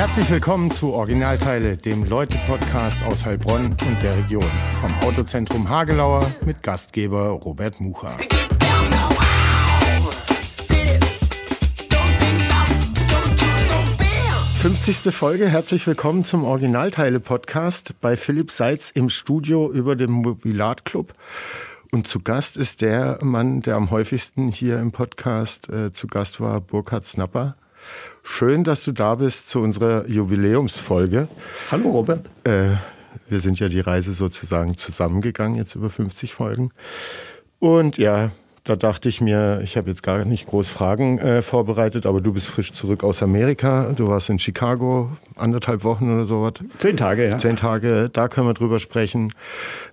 Herzlich willkommen zu Originalteile, dem Leute-Podcast aus Heilbronn und der Region. Vom Autozentrum Hagelauer mit Gastgeber Robert Mucha. 50. Folge. Herzlich willkommen zum Originalteile-Podcast bei Philipp Seitz im Studio über dem Mobilat Club. Und zu Gast ist der Mann, der am häufigsten hier im Podcast äh, zu Gast war, Burkhard Snapper. Schön, dass du da bist zu unserer Jubiläumsfolge. Hallo Robert. Äh, wir sind ja die Reise sozusagen zusammengegangen, jetzt über 50 Folgen. Und ja, da dachte ich mir, ich habe jetzt gar nicht groß Fragen äh, vorbereitet, aber du bist frisch zurück aus Amerika. Du warst in Chicago anderthalb Wochen oder sowas. Zehn Tage, ja. Zehn Tage, da können wir drüber sprechen.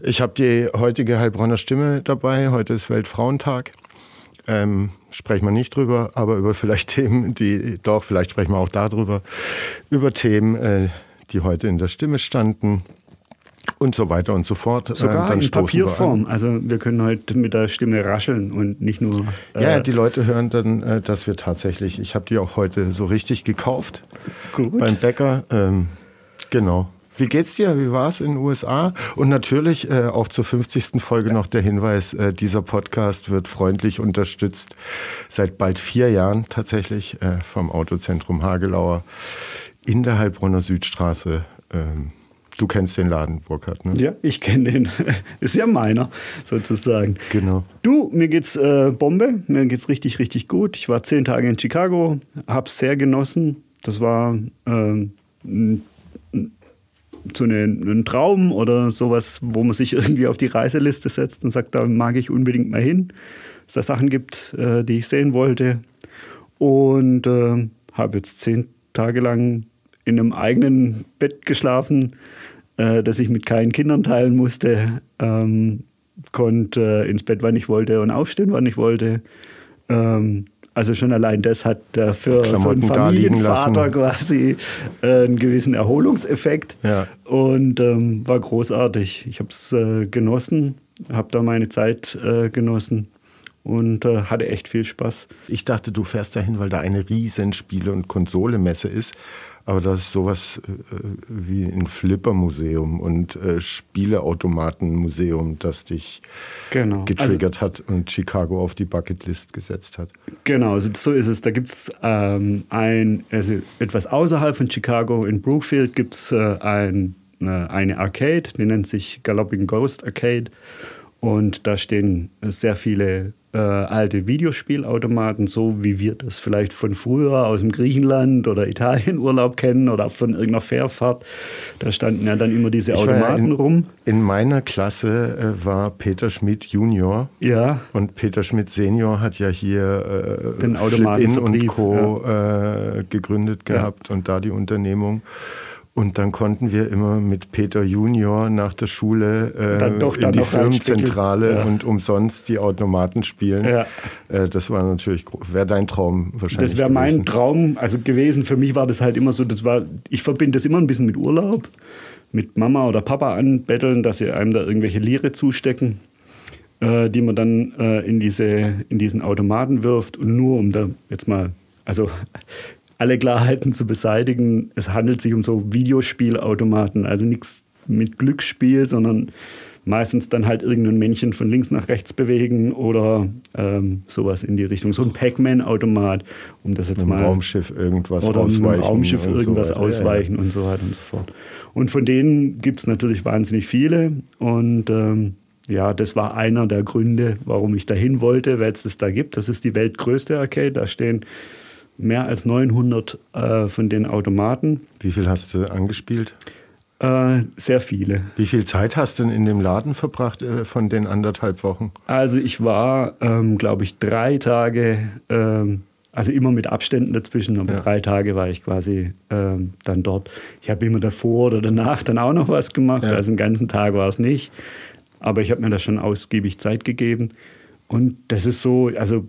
Ich habe die heutige Heilbronner Stimme dabei. Heute ist Weltfrauentag. Ähm, sprechen wir nicht drüber, aber über vielleicht Themen, die, doch, vielleicht sprechen wir auch darüber, über Themen, äh, die heute in der Stimme standen und so weiter und so fort. Sogar ähm, in Papierform. Also wir können heute mit der Stimme rascheln und nicht nur. Äh ja, die Leute hören dann, äh, dass wir tatsächlich. Ich habe die auch heute so richtig gekauft Gut. beim Bäcker. Ähm, genau. Wie geht's dir? Wie war es in den USA? Und natürlich äh, auch zur 50. Folge noch der Hinweis, äh, dieser Podcast wird freundlich unterstützt seit bald vier Jahren tatsächlich äh, vom Autozentrum Hagelauer in der Heilbronner Südstraße. Ähm, Du kennst den Laden, Burkhard, ne? Ja, ich kenne den. Ist ja meiner, sozusagen. Genau. Du, mir geht's äh, Bombe. Mir geht's richtig, richtig gut. Ich war zehn Tage in Chicago, hab's sehr genossen. Das war ähm, so eine, ein Traum oder sowas, wo man sich irgendwie auf die Reiseliste setzt und sagt, da mag ich unbedingt mal hin. Dass da Sachen gibt, äh, die ich sehen wollte. Und äh, habe jetzt zehn Tage lang in einem eigenen Bett geschlafen, äh, das ich mit keinen Kindern teilen musste. Ähm, konnte äh, ins Bett, wann ich wollte und aufstehen, wann ich wollte. Ähm, also schon allein das hat äh, für so einen Familienvater quasi äh, einen gewissen Erholungseffekt ja. und ähm, war großartig. Ich habe es äh, genossen, habe da meine Zeit äh, genossen und äh, hatte echt viel Spaß. Ich dachte, du fährst dahin, weil da eine riesen Spiele- und Konsolemesse ist. Aber das ist sowas äh, wie ein Flipper-Museum und äh, Spieleautomaten-Museum, das dich genau. getriggert also, hat und Chicago auf die Bucketlist gesetzt hat. Genau, also so ist es. Da gibt es ähm, ein, also etwas außerhalb von Chicago, in Brookfield gibt es äh, ein, äh, eine Arcade, die nennt sich Galloping Ghost Arcade. Und da stehen sehr viele äh, alte Videospielautomaten, so wie wir das vielleicht von früher aus dem Griechenland oder Italienurlaub kennen oder von irgendeiner Fährfahrt. Da standen ja dann immer diese ich Automaten in, rum. In meiner Klasse äh, war Peter Schmidt Junior. Ja. Und Peter Schmidt Senior hat ja hier äh, Den Flip-In und Co. Ja. Äh, gegründet gehabt ja. und da die Unternehmung. Und dann konnten wir immer mit Peter Junior nach der Schule äh, dann doch, dann in die Firmenzentrale ja. und umsonst die Automaten spielen. Ja. Äh, das war natürlich, wäre dein Traum wahrscheinlich. Das wäre mein Traum, also gewesen. Für mich war das halt immer so, das war, ich verbinde das immer ein bisschen mit Urlaub, mit Mama oder Papa anbetteln, dass sie einem da irgendwelche Lire zustecken, äh, die man dann äh, in, diese, in diesen Automaten wirft. Und nur um da jetzt mal also alle Klarheiten zu beseitigen. Es handelt sich um so Videospielautomaten, also nichts mit Glücksspiel, sondern meistens dann halt irgendein Männchen von links nach rechts bewegen oder ähm, sowas in die Richtung. So ein Pac-Man-Automat, um das jetzt Im mal. Raumschiff irgendwas oder ausweichen. Raumschiff irgendwas so ausweichen ja, ja. und so weiter und so fort. Und von denen gibt es natürlich wahnsinnig viele. Und ähm, ja, das war einer der Gründe, warum ich dahin wollte, weil es das da gibt. Das ist die weltgrößte Arcade. Da stehen mehr als 900 äh, von den Automaten. Wie viel hast du angespielt? Äh, sehr viele. Wie viel Zeit hast du denn in dem Laden verbracht äh, von den anderthalb Wochen? Also ich war, ähm, glaube ich, drei Tage, ähm, also immer mit Abständen dazwischen, aber ja. drei Tage war ich quasi ähm, dann dort. Ich habe immer davor oder danach dann auch noch was gemacht, ja. also den ganzen Tag war es nicht. Aber ich habe mir da schon ausgiebig Zeit gegeben. Und das ist so, also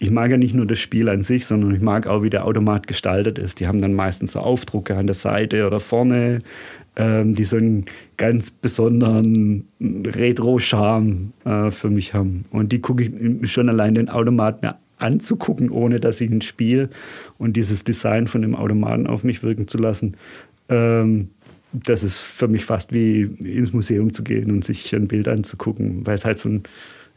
ich mag ja nicht nur das Spiel an sich, sondern ich mag auch, wie der Automat gestaltet ist. Die haben dann meistens so Aufdrucke an der Seite oder vorne, ähm, die so einen ganz besonderen Retro-Charme äh, für mich haben. Und die gucke ich schon allein den Automat mir anzugucken, ohne dass ich ein Spiel und dieses Design von dem Automaten auf mich wirken zu lassen. Ähm, das ist für mich fast wie ins Museum zu gehen und sich ein Bild anzugucken, weil es halt so ein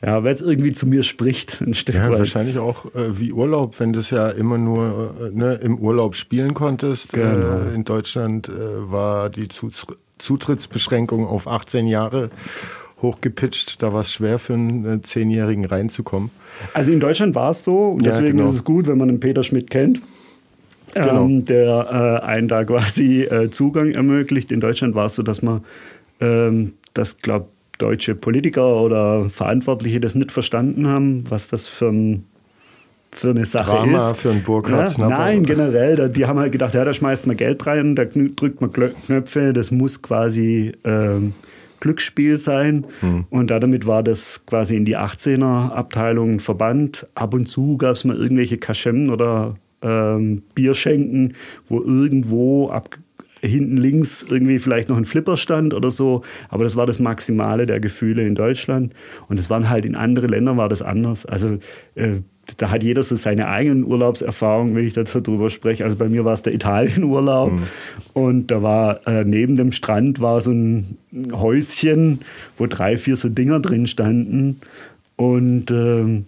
ja, weil es irgendwie zu mir spricht. Ein Stück ja, weit. wahrscheinlich auch äh, wie Urlaub, wenn du es ja immer nur äh, ne, im Urlaub spielen konntest. Genau. Äh, in Deutschland äh, war die Zutrittsbeschränkung auf 18 Jahre hochgepitcht. Da war es schwer für einen Zehnjährigen reinzukommen. Also in Deutschland war es so und deswegen ja, genau. ist es gut, wenn man den Peter Schmidt kennt. Genau. Ähm, der äh, einen da quasi äh, Zugang ermöglicht. In Deutschland war es so, dass man ähm, das, glaube deutsche Politiker oder Verantwortliche das nicht verstanden haben, was das für ein für eine Sache Drama ist. für einen Burkhardt ja, Nein, generell. die haben halt gedacht, ja, da schmeißt man Geld rein, da drückt man Knöpfe, das muss quasi ähm, Glücksspiel sein. Hm. Und damit war das quasi in die 18er-Abteilung verbannt. Ab und zu gab es mal irgendwelche Kaschemmen oder ähm, Bierschenken, wo irgendwo ab hinten links irgendwie vielleicht noch ein Flipper stand oder so. Aber das war das Maximale der Gefühle in Deutschland. Und es waren halt in anderen Ländern war das anders. Also äh, da hat jeder so seine eigenen Urlaubserfahrungen, wenn ich darüber spreche. Also bei mir war es der Italienurlaub mhm. und da war äh, neben dem Strand war so ein Häuschen, wo drei, vier so Dinger drin standen und äh,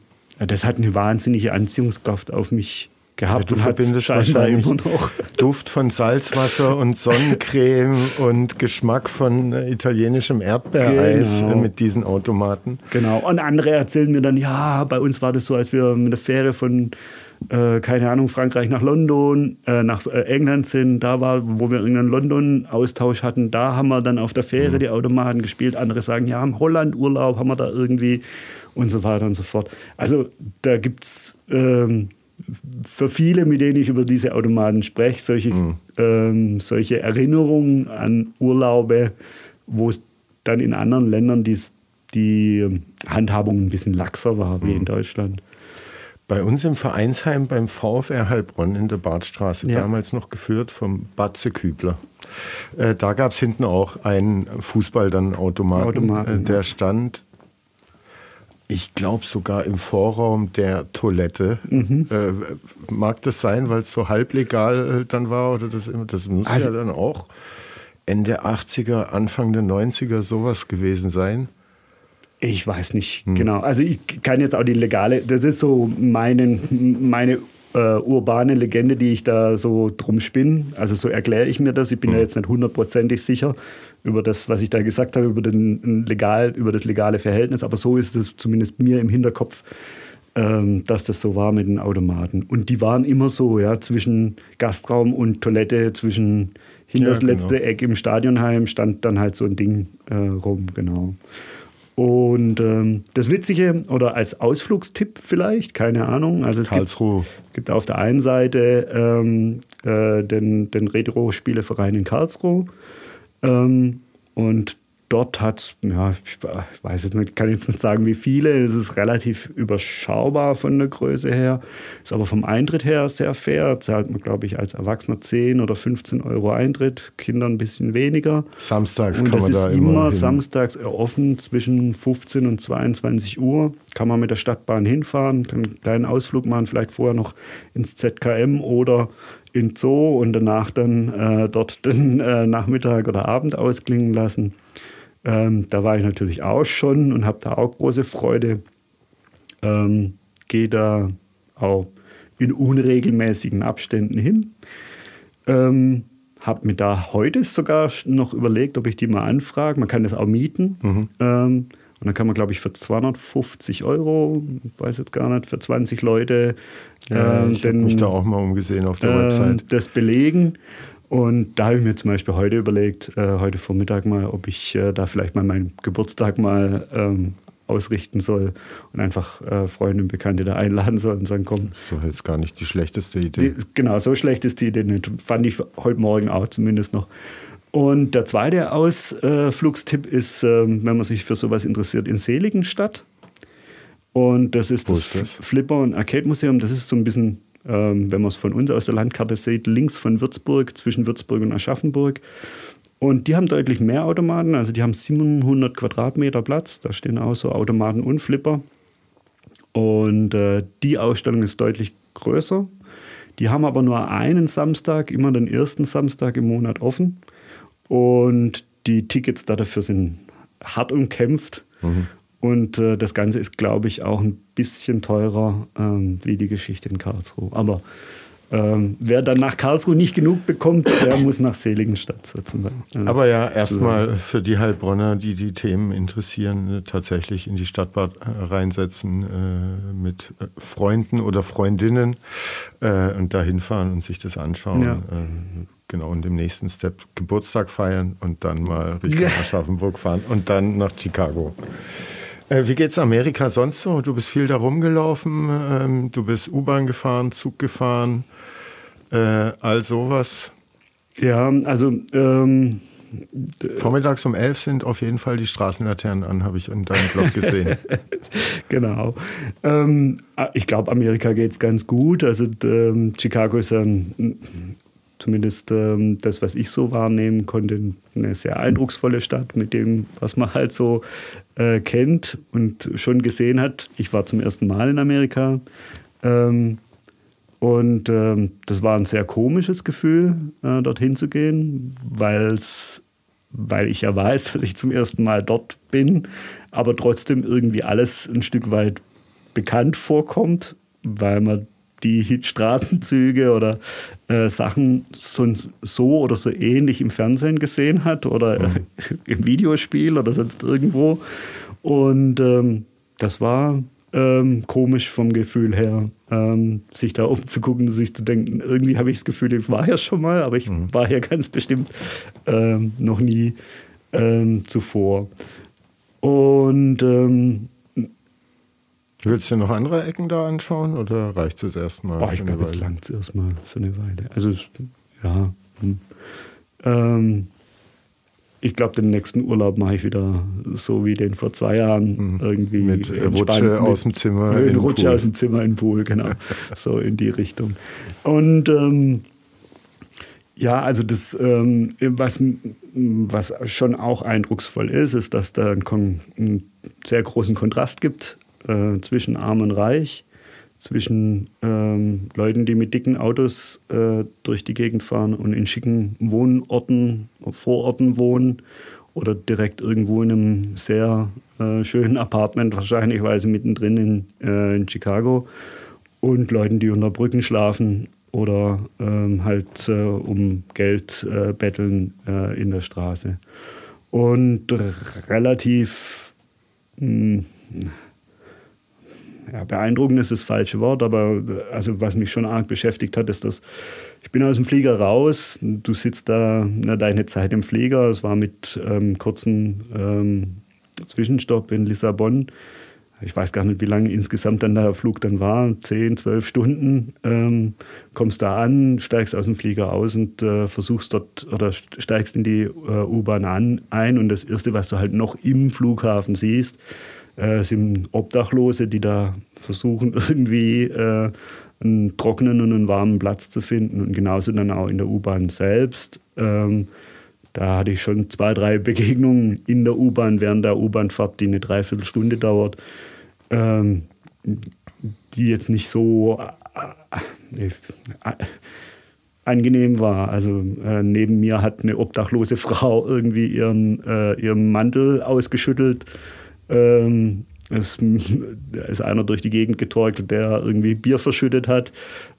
das hat eine wahnsinnige Anziehungskraft auf mich gehabt ja, du verbindest wahrscheinlich Duft von Salzwasser und Sonnencreme und Geschmack von äh, italienischem Erdbeereis genau. mit diesen Automaten. Genau. Und andere erzählen mir dann, ja, bei uns war das so, als wir mit der Fähre von äh, keine Ahnung, Frankreich nach London, äh, nach äh, England sind, da war, wo wir irgendeinen London-Austausch hatten, da haben wir dann auf der Fähre mhm. die Automaten gespielt. Andere sagen, ja, im Holland-Urlaub haben wir da irgendwie und so weiter und so fort. Also da gibt es ähm, für viele, mit denen ich über diese Automaten spreche, solche, mhm. ähm, solche Erinnerungen an Urlaube, wo es dann in anderen Ländern die, die Handhabung ein bisschen laxer war, mhm. wie in. Deutschland. Bei uns im Vereinsheim beim VfR Heilbronn in der Badstraße, ja. damals noch geführt vom Batze Kübler. Äh, da gab es hinten auch einen Fußball dann Automaten. Automaten äh, der stand ich glaube sogar im Vorraum der Toilette. Mhm. Äh, mag das sein, weil es so halblegal äh, dann war? Oder das, das muss also, ja dann auch Ende 80er, Anfang der 90er sowas gewesen sein. Ich weiß nicht hm. genau. Also ich kann jetzt auch die legale, das ist so meine, meine äh, urbane Legende, die ich da so drum spinne. Also so erkläre ich mir das. Ich bin mhm. ja jetzt nicht hundertprozentig sicher über das, was ich da gesagt habe, über, den, legal, über das legale Verhältnis. Aber so ist es zumindest mir im Hinterkopf, ähm, dass das so war mit den Automaten. Und die waren immer so, ja, zwischen Gastraum und Toilette, zwischen hinter das ja, genau. letzte Eck im Stadionheim stand dann halt so ein Ding äh, rum, genau. Und ähm, das Witzige, oder als Ausflugstipp vielleicht, keine Ahnung. Also es Karlsruhe. Gibt, gibt auf der einen Seite ähm, äh, den, den Retro-Spieleverein in Karlsruhe. Ähm, und dort hat es, ja, ich weiß jetzt nicht, kann jetzt nicht sagen, wie viele. Es ist relativ überschaubar von der Größe her. Ist aber vom Eintritt her sehr fair. Zahlt man, glaube ich, als Erwachsener 10 oder 15 Euro Eintritt, Kinder ein bisschen weniger. Samstags und kann man da immer. immer hin. samstags offen zwischen 15 und 22 Uhr. Kann man mit der Stadtbahn hinfahren, kann einen kleinen Ausflug machen, vielleicht vorher noch ins ZKM oder in Zoo und danach dann äh, dort den äh, Nachmittag oder Abend ausklingen lassen. Ähm, da war ich natürlich auch schon und habe da auch große Freude. Ähm, Gehe da auch in unregelmäßigen Abständen hin. Ähm, habe mir da heute sogar noch überlegt, ob ich die mal anfrage. Man kann das auch mieten. Mhm. Ähm, und dann kann man, glaube ich, für 250 Euro, weiß jetzt gar nicht, für 20 Leute. Ja, äh, ich habe mich da auch mal umgesehen auf der äh, Website. Das belegen. Und da habe ich mir zum Beispiel heute überlegt, äh, heute Vormittag mal, ob ich äh, da vielleicht mal meinen Geburtstag mal ähm, ausrichten soll und einfach äh, Freunde und Bekannte da einladen soll und sagen, komm. So jetzt gar nicht die schlechteste Idee. Die, genau, so schlecht ist die Idee nicht. Fand ich heute Morgen auch zumindest noch. Und der zweite Ausflugstipp ist, ähm, wenn man sich für sowas interessiert, in Seligenstadt. Und das ist Wo das, ist das? Flipper und Arcade Museum. Das ist so ein bisschen wenn man es von uns aus der Landkarte sieht, links von Würzburg, zwischen Würzburg und Aschaffenburg. Und die haben deutlich mehr Automaten, also die haben 700 Quadratmeter Platz, da stehen auch so Automaten und Flipper. Und äh, die Ausstellung ist deutlich größer. Die haben aber nur einen Samstag, immer den ersten Samstag im Monat offen. Und die Tickets dafür sind hart umkämpft. Mhm. Und äh, das Ganze ist, glaube ich, auch ein bisschen teurer ähm, wie die Geschichte in Karlsruhe. Aber ähm, wer dann nach Karlsruhe nicht genug bekommt, der muss nach Seligenstadt sozusagen. Also Aber ja, erstmal für die Heilbronner, die die Themen interessieren, äh, tatsächlich in die Stadtbahn äh, reinsetzen äh, mit äh, Freunden oder Freundinnen äh, und da hinfahren und sich das anschauen. Ja. Äh, genau, und im nächsten Step Geburtstag feiern und dann mal Richtung Aschaffenburg fahren und dann nach Chicago. Äh, wie geht's Amerika sonst so? Du bist viel da rumgelaufen, ähm, du bist U-Bahn gefahren, Zug gefahren, äh, all sowas. Ja, also ähm, Vormittags um elf sind auf jeden Fall die Straßenlaternen an, habe ich in deinem Blog gesehen. genau. Ähm, ich glaube, Amerika geht es ganz gut. Also ähm, Chicago ist ein zumindest ähm, das, was ich so wahrnehmen konnte, eine sehr eindrucksvolle Stadt mit dem, was man halt so äh, kennt und schon gesehen hat. Ich war zum ersten Mal in Amerika ähm, und ähm, das war ein sehr komisches Gefühl, äh, dorthin zu gehen, weil's, weil ich ja weiß, dass ich zum ersten Mal dort bin, aber trotzdem irgendwie alles ein Stück weit bekannt vorkommt, weil man die Straßenzüge oder äh, Sachen so, so, oder so ähnlich im Fernsehen gesehen hat oder mhm. im Videospiel oder sonst irgendwo. Und ähm, das war ähm, komisch vom Gefühl her, ähm, sich da umzugucken, sich zu denken, irgendwie habe ich das Gefühl, ich war hier schon mal, aber ich mhm. war hier ganz bestimmt ähm, noch nie ähm, zuvor. Und ähm, Willst du noch andere Ecken da anschauen oder reicht es erstmal? Oh, ich glaube, es langt erstmal für eine Weile. Also, ja. Hm. Ähm, ich glaube, den nächsten Urlaub mache ich wieder so wie den vor zwei Jahren. Hm. Irgendwie mit Rutsche aus dem Zimmer. Mit Rutsche Pool. aus dem Zimmer in Pool, genau. so in die Richtung. Und ähm, ja, also das, ähm, was, was schon auch eindrucksvoll ist, ist, dass da einen, einen sehr großen Kontrast gibt äh, zwischen Arm und Reich, zwischen ähm, Leuten, die mit dicken Autos äh, durch die Gegend fahren und in schicken Wohnorten, Vororten wohnen oder direkt irgendwo in einem sehr äh, schönen Apartment, wahrscheinlich mittendrin in, äh, in Chicago, und Leuten, die unter Brücken schlafen oder ähm, halt äh, um Geld äh, betteln äh, in der Straße. Und relativ mh, hm, ja, beeindruckend ist das falsche Wort, aber also was mich schon arg beschäftigt hat, ist, dass ich bin aus dem Flieger raus, du sitzt da na, deine Zeit im Flieger, es war mit ähm, kurzen ähm, Zwischenstopp in Lissabon. Ich weiß gar nicht, wie lange insgesamt dann der Flug dann war, 10, 12 Stunden. Ähm, kommst da an, steigst aus dem Flieger aus und äh, versuchst dort oder steigst in die äh, U-Bahn ein und das Erste, was du halt noch im Flughafen siehst, äh, sind Obdachlose, die da versuchen, irgendwie äh, einen trockenen und einen warmen Platz zu finden. Und genauso dann auch in der U-Bahn selbst. Ähm, da hatte ich schon zwei, drei Begegnungen in der U-Bahn während der U-Bahnfahrt, die eine Dreiviertelstunde dauert, ähm, die jetzt nicht so äh, äh, angenehm war. Also äh, neben mir hat eine obdachlose Frau irgendwie ihren, äh, ihren Mantel ausgeschüttelt ähm, es ist einer durch die Gegend getorkelt, der irgendwie Bier verschüttet hat.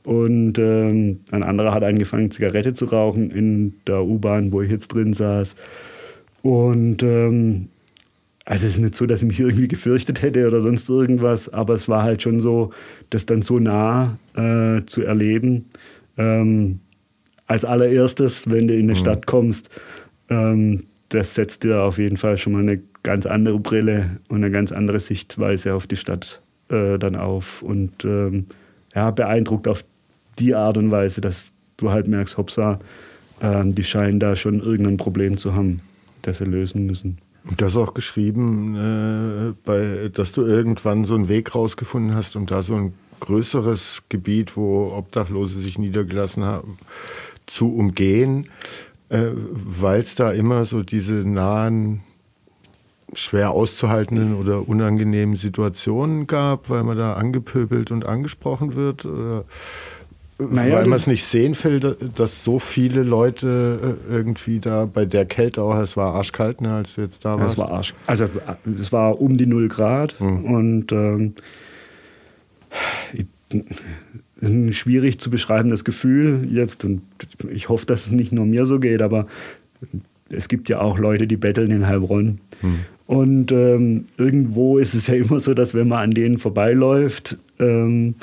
Und ähm, ein anderer hat angefangen, Zigarette zu rauchen in der U-Bahn, wo ich jetzt drin saß. Und ähm, also es ist nicht so, dass ich mich irgendwie gefürchtet hätte oder sonst irgendwas, aber es war halt schon so, das dann so nah äh, zu erleben. Ähm, als allererstes, wenn du in eine mhm. Stadt kommst, ähm, das setzt dir auf jeden Fall schon mal eine ganz andere Brille und eine ganz andere Sichtweise auf die Stadt äh, dann auf. Und ähm, ja, beeindruckt auf die Art und Weise, dass du halt merkst, hoppsa, äh, die scheinen da schon irgendein Problem zu haben, das sie lösen müssen. Du hast auch geschrieben, äh, bei, dass du irgendwann so einen Weg rausgefunden hast, um da so ein größeres Gebiet, wo Obdachlose sich niedergelassen haben, zu umgehen, äh, weil es da immer so diese nahen schwer auszuhaltenden oder unangenehmen Situationen gab, weil man da angepöbelt und angesprochen wird? Oder naja, weil man es nicht sehen will, dass so viele Leute äh, irgendwie da bei der Kälte auch, es war arschkalt, ne, als du jetzt da warst. Es war arsch, also es war um die 0 Grad mhm. und ähm, ein schwierig zu beschreibendes Gefühl jetzt und ich hoffe, dass es nicht nur mir so geht, aber es gibt ja auch Leute, die betteln in Heilbronn. Mhm. Und ähm, irgendwo ist es ja immer so, dass wenn man an denen vorbeiläuft ähm,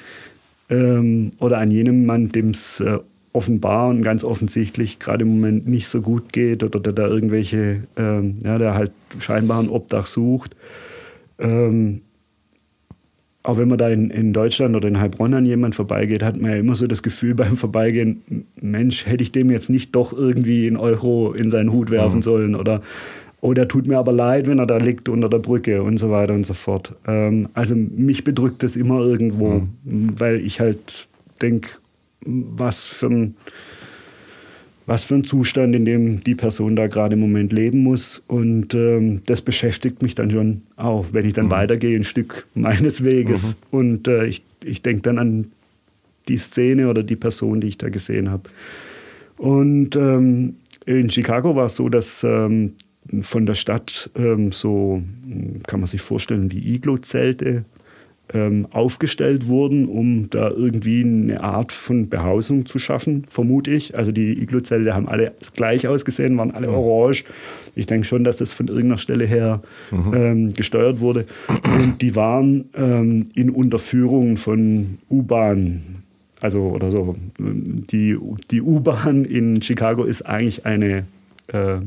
ähm, oder an jenem Mann, dem es äh, offenbar und ganz offensichtlich gerade im Moment nicht so gut geht oder der da irgendwelche, ähm, ja, der halt scheinbar ein Obdach sucht, ähm, auch wenn man da in, in Deutschland oder in Heilbronn an jemand vorbeigeht, hat man ja immer so das Gefühl beim Vorbeigehen, Mensch, hätte ich dem jetzt nicht doch irgendwie einen Euro in seinen Hut werfen mhm. sollen oder oder tut mir aber leid, wenn er da liegt unter der Brücke und so weiter und so fort. Ähm, also mich bedrückt das immer irgendwo, mhm. weil ich halt denke, was für ein was für ein Zustand, in dem die Person da gerade im Moment leben muss. Und ähm, das beschäftigt mich dann schon auch, wenn ich dann mhm. weitergehe, ein Stück meines Weges. Mhm. Und äh, ich, ich denke dann an die Szene oder die Person, die ich da gesehen habe. Und ähm, in Chicago war es so, dass ähm, von der Stadt ähm, so, kann man sich vorstellen, wie Iglo-Zelte ähm, aufgestellt wurden, um da irgendwie eine Art von Behausung zu schaffen, vermute ich. Also die Iglo-Zelte haben alle gleich ausgesehen, waren alle orange. Ich denke schon, dass das von irgendeiner Stelle her mhm. ähm, gesteuert wurde. Und die waren ähm, in Unterführung von U-Bahn. Also oder so. Die, die U-Bahn in Chicago ist eigentlich eine äh,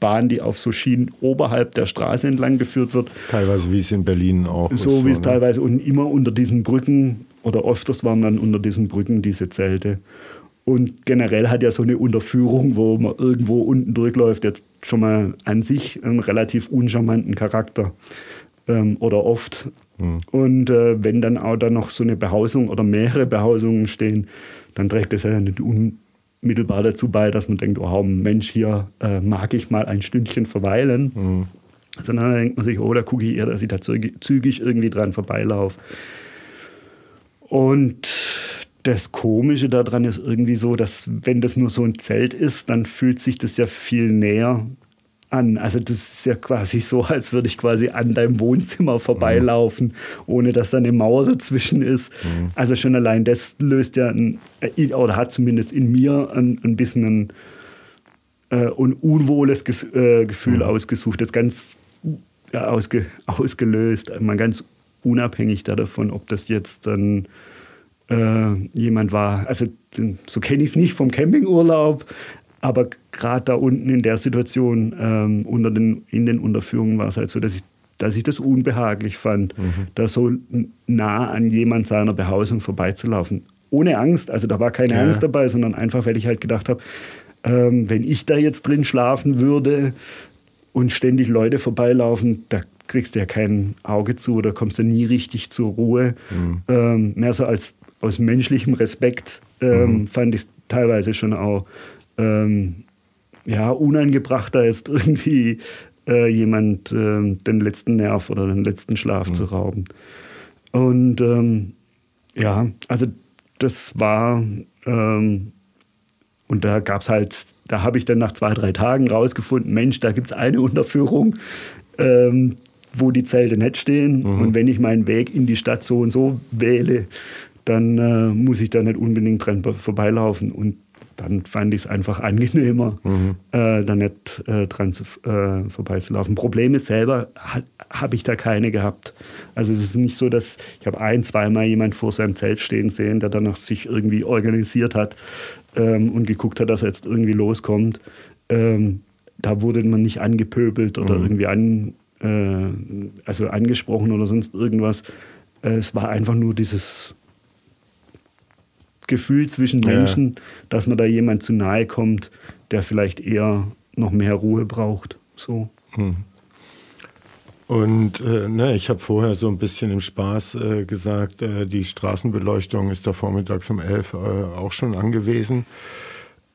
Bahn, die auf so Schienen oberhalb der Straße entlang geführt wird. Teilweise wie es in Berlin auch so wie es ne? teilweise und immer unter diesen Brücken oder öfters waren dann unter diesen Brücken diese Zelte. Und generell hat ja so eine Unterführung, wo man irgendwo unten durchläuft, jetzt schon mal an sich einen relativ uncharmanten Charakter. Ähm, oder oft. Mhm. Und äh, wenn dann auch da noch so eine Behausung oder mehrere Behausungen stehen, dann trägt das ja einen un mittelbar dazu bei, dass man denkt, oh Mensch, hier äh, mag ich mal ein Stündchen verweilen. Mhm. Sondern dann denkt man sich, oh, da gucke ich eher, dass ich da zügig irgendwie dran vorbeilaufe. Und das Komische daran ist irgendwie so, dass wenn das nur so ein Zelt ist, dann fühlt sich das ja viel näher an. Also das ist ja quasi so, als würde ich quasi an deinem Wohnzimmer vorbeilaufen, ohne dass da eine Mauer dazwischen ist. Mhm. Also schon allein das löst ja ein, äh, oder hat zumindest in mir ein, ein bisschen ein, äh, ein unwohles Ges äh, Gefühl mhm. ausgesucht, das ganz ja, ausge ausgelöst, mal ganz unabhängig davon, ob das jetzt dann äh, jemand war. Also so kenne ich es nicht vom Campingurlaub, aber gerade da unten in der Situation, ähm, unter den, in den Unterführungen war es halt so, dass ich, dass ich das unbehaglich fand, mhm. da so nah an jemand seiner Behausung vorbeizulaufen. Ohne Angst, also da war keine ja. Angst dabei, sondern einfach, weil ich halt gedacht habe, ähm, wenn ich da jetzt drin schlafen würde und ständig Leute vorbeilaufen, da kriegst du ja kein Auge zu oder kommst du nie richtig zur Ruhe. Mhm. Ähm, mehr so als aus menschlichem Respekt ähm, mhm. fand ich es teilweise schon auch ähm, ja, unangebrachter ist, irgendwie äh, jemand äh, den letzten Nerv oder den letzten Schlaf mhm. zu rauben. Und ähm, ja, also das war, ähm, und da gab es halt, da habe ich dann nach zwei, drei Tagen rausgefunden, Mensch, da gibt es eine Unterführung, ähm, wo die Zelte nicht stehen. Mhm. Und wenn ich meinen Weg in die Stadt so und so wähle, dann äh, muss ich da nicht unbedingt dran vorbeilaufen. Und dann fand ich es einfach angenehmer, mhm. äh, da nicht äh, dran zu, äh, vorbeizulaufen. Probleme selber habe ich da keine gehabt. Also es ist nicht so, dass ich habe ein, zweimal jemand vor seinem Zelt stehen sehen, der danach sich irgendwie organisiert hat ähm, und geguckt hat, dass er jetzt irgendwie loskommt. Ähm, da wurde man nicht angepöbelt oder mhm. irgendwie an, äh, also angesprochen oder sonst irgendwas. Äh, es war einfach nur dieses Gefühl zwischen Menschen, ja. dass man da jemand zu nahe kommt, der vielleicht eher noch mehr Ruhe braucht. So. Hm. Und äh, ne, ich habe vorher so ein bisschen im Spaß äh, gesagt, äh, die Straßenbeleuchtung ist da vormittags um elf äh, auch schon angewiesen.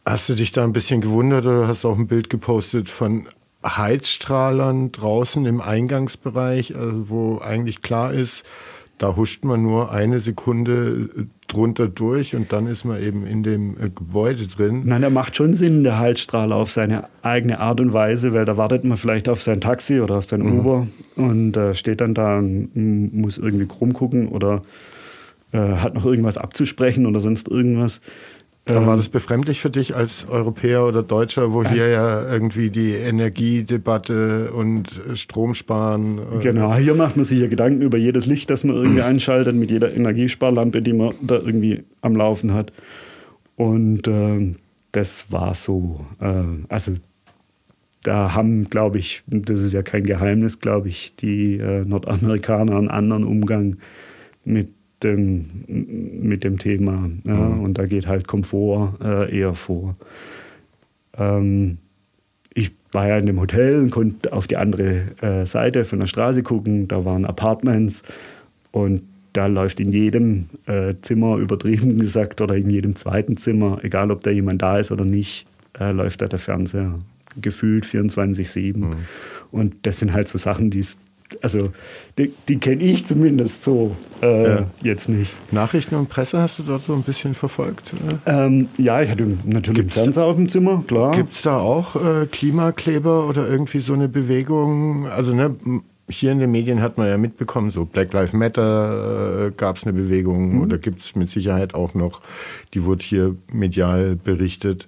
Hast du dich da ein bisschen gewundert oder hast auch ein Bild gepostet von Heizstrahlern draußen im Eingangsbereich, also wo eigentlich klar ist, da huscht man nur eine Sekunde äh, drunter durch und dann ist man eben in dem äh, Gebäude drin. Nein, der macht schon Sinn, der Heizstrahler, auf seine eigene Art und Weise, weil da wartet man vielleicht auf sein Taxi oder auf sein mhm. Uber und äh, steht dann da und muss irgendwie krumm gucken oder äh, hat noch irgendwas abzusprechen oder sonst irgendwas. Da war ähm, das befremdlich für dich als Europäer oder Deutscher, wo hier ja irgendwie die Energiedebatte und Stromsparen. Äh, genau, hier macht man sich ja Gedanken über jedes Licht, das man irgendwie einschaltet, mit jeder Energiesparlampe, die man da irgendwie am Laufen hat. Und äh, das war so. Äh, also da haben, glaube ich, das ist ja kein Geheimnis, glaube ich, die äh, Nordamerikaner einen anderen Umgang mit dem, mit dem Thema. Ja, mhm. Und da geht halt Komfort äh, eher vor. Ähm, ich war ja in dem Hotel und konnte auf die andere äh, Seite von der Straße gucken. Da waren Apartments und da läuft in jedem äh, Zimmer, übertrieben gesagt, oder in jedem zweiten Zimmer, egal ob da jemand da ist oder nicht, äh, läuft da der Fernseher. Gefühlt 24-7. Mhm. Und das sind halt so Sachen, die es also die, die kenne ich zumindest so äh, ja. jetzt nicht. Nachrichten und Presse hast du dort so ein bisschen verfolgt? Ähm, ja, ich hatte natürlich gibt's, einen Fernseher auf dem Zimmer, klar. Gibt es da auch äh, Klimakleber oder irgendwie so eine Bewegung? Also ne, hier in den Medien hat man ja mitbekommen, so Black Lives Matter äh, gab es eine Bewegung mhm. oder gibt es mit Sicherheit auch noch, die wurde hier medial berichtet.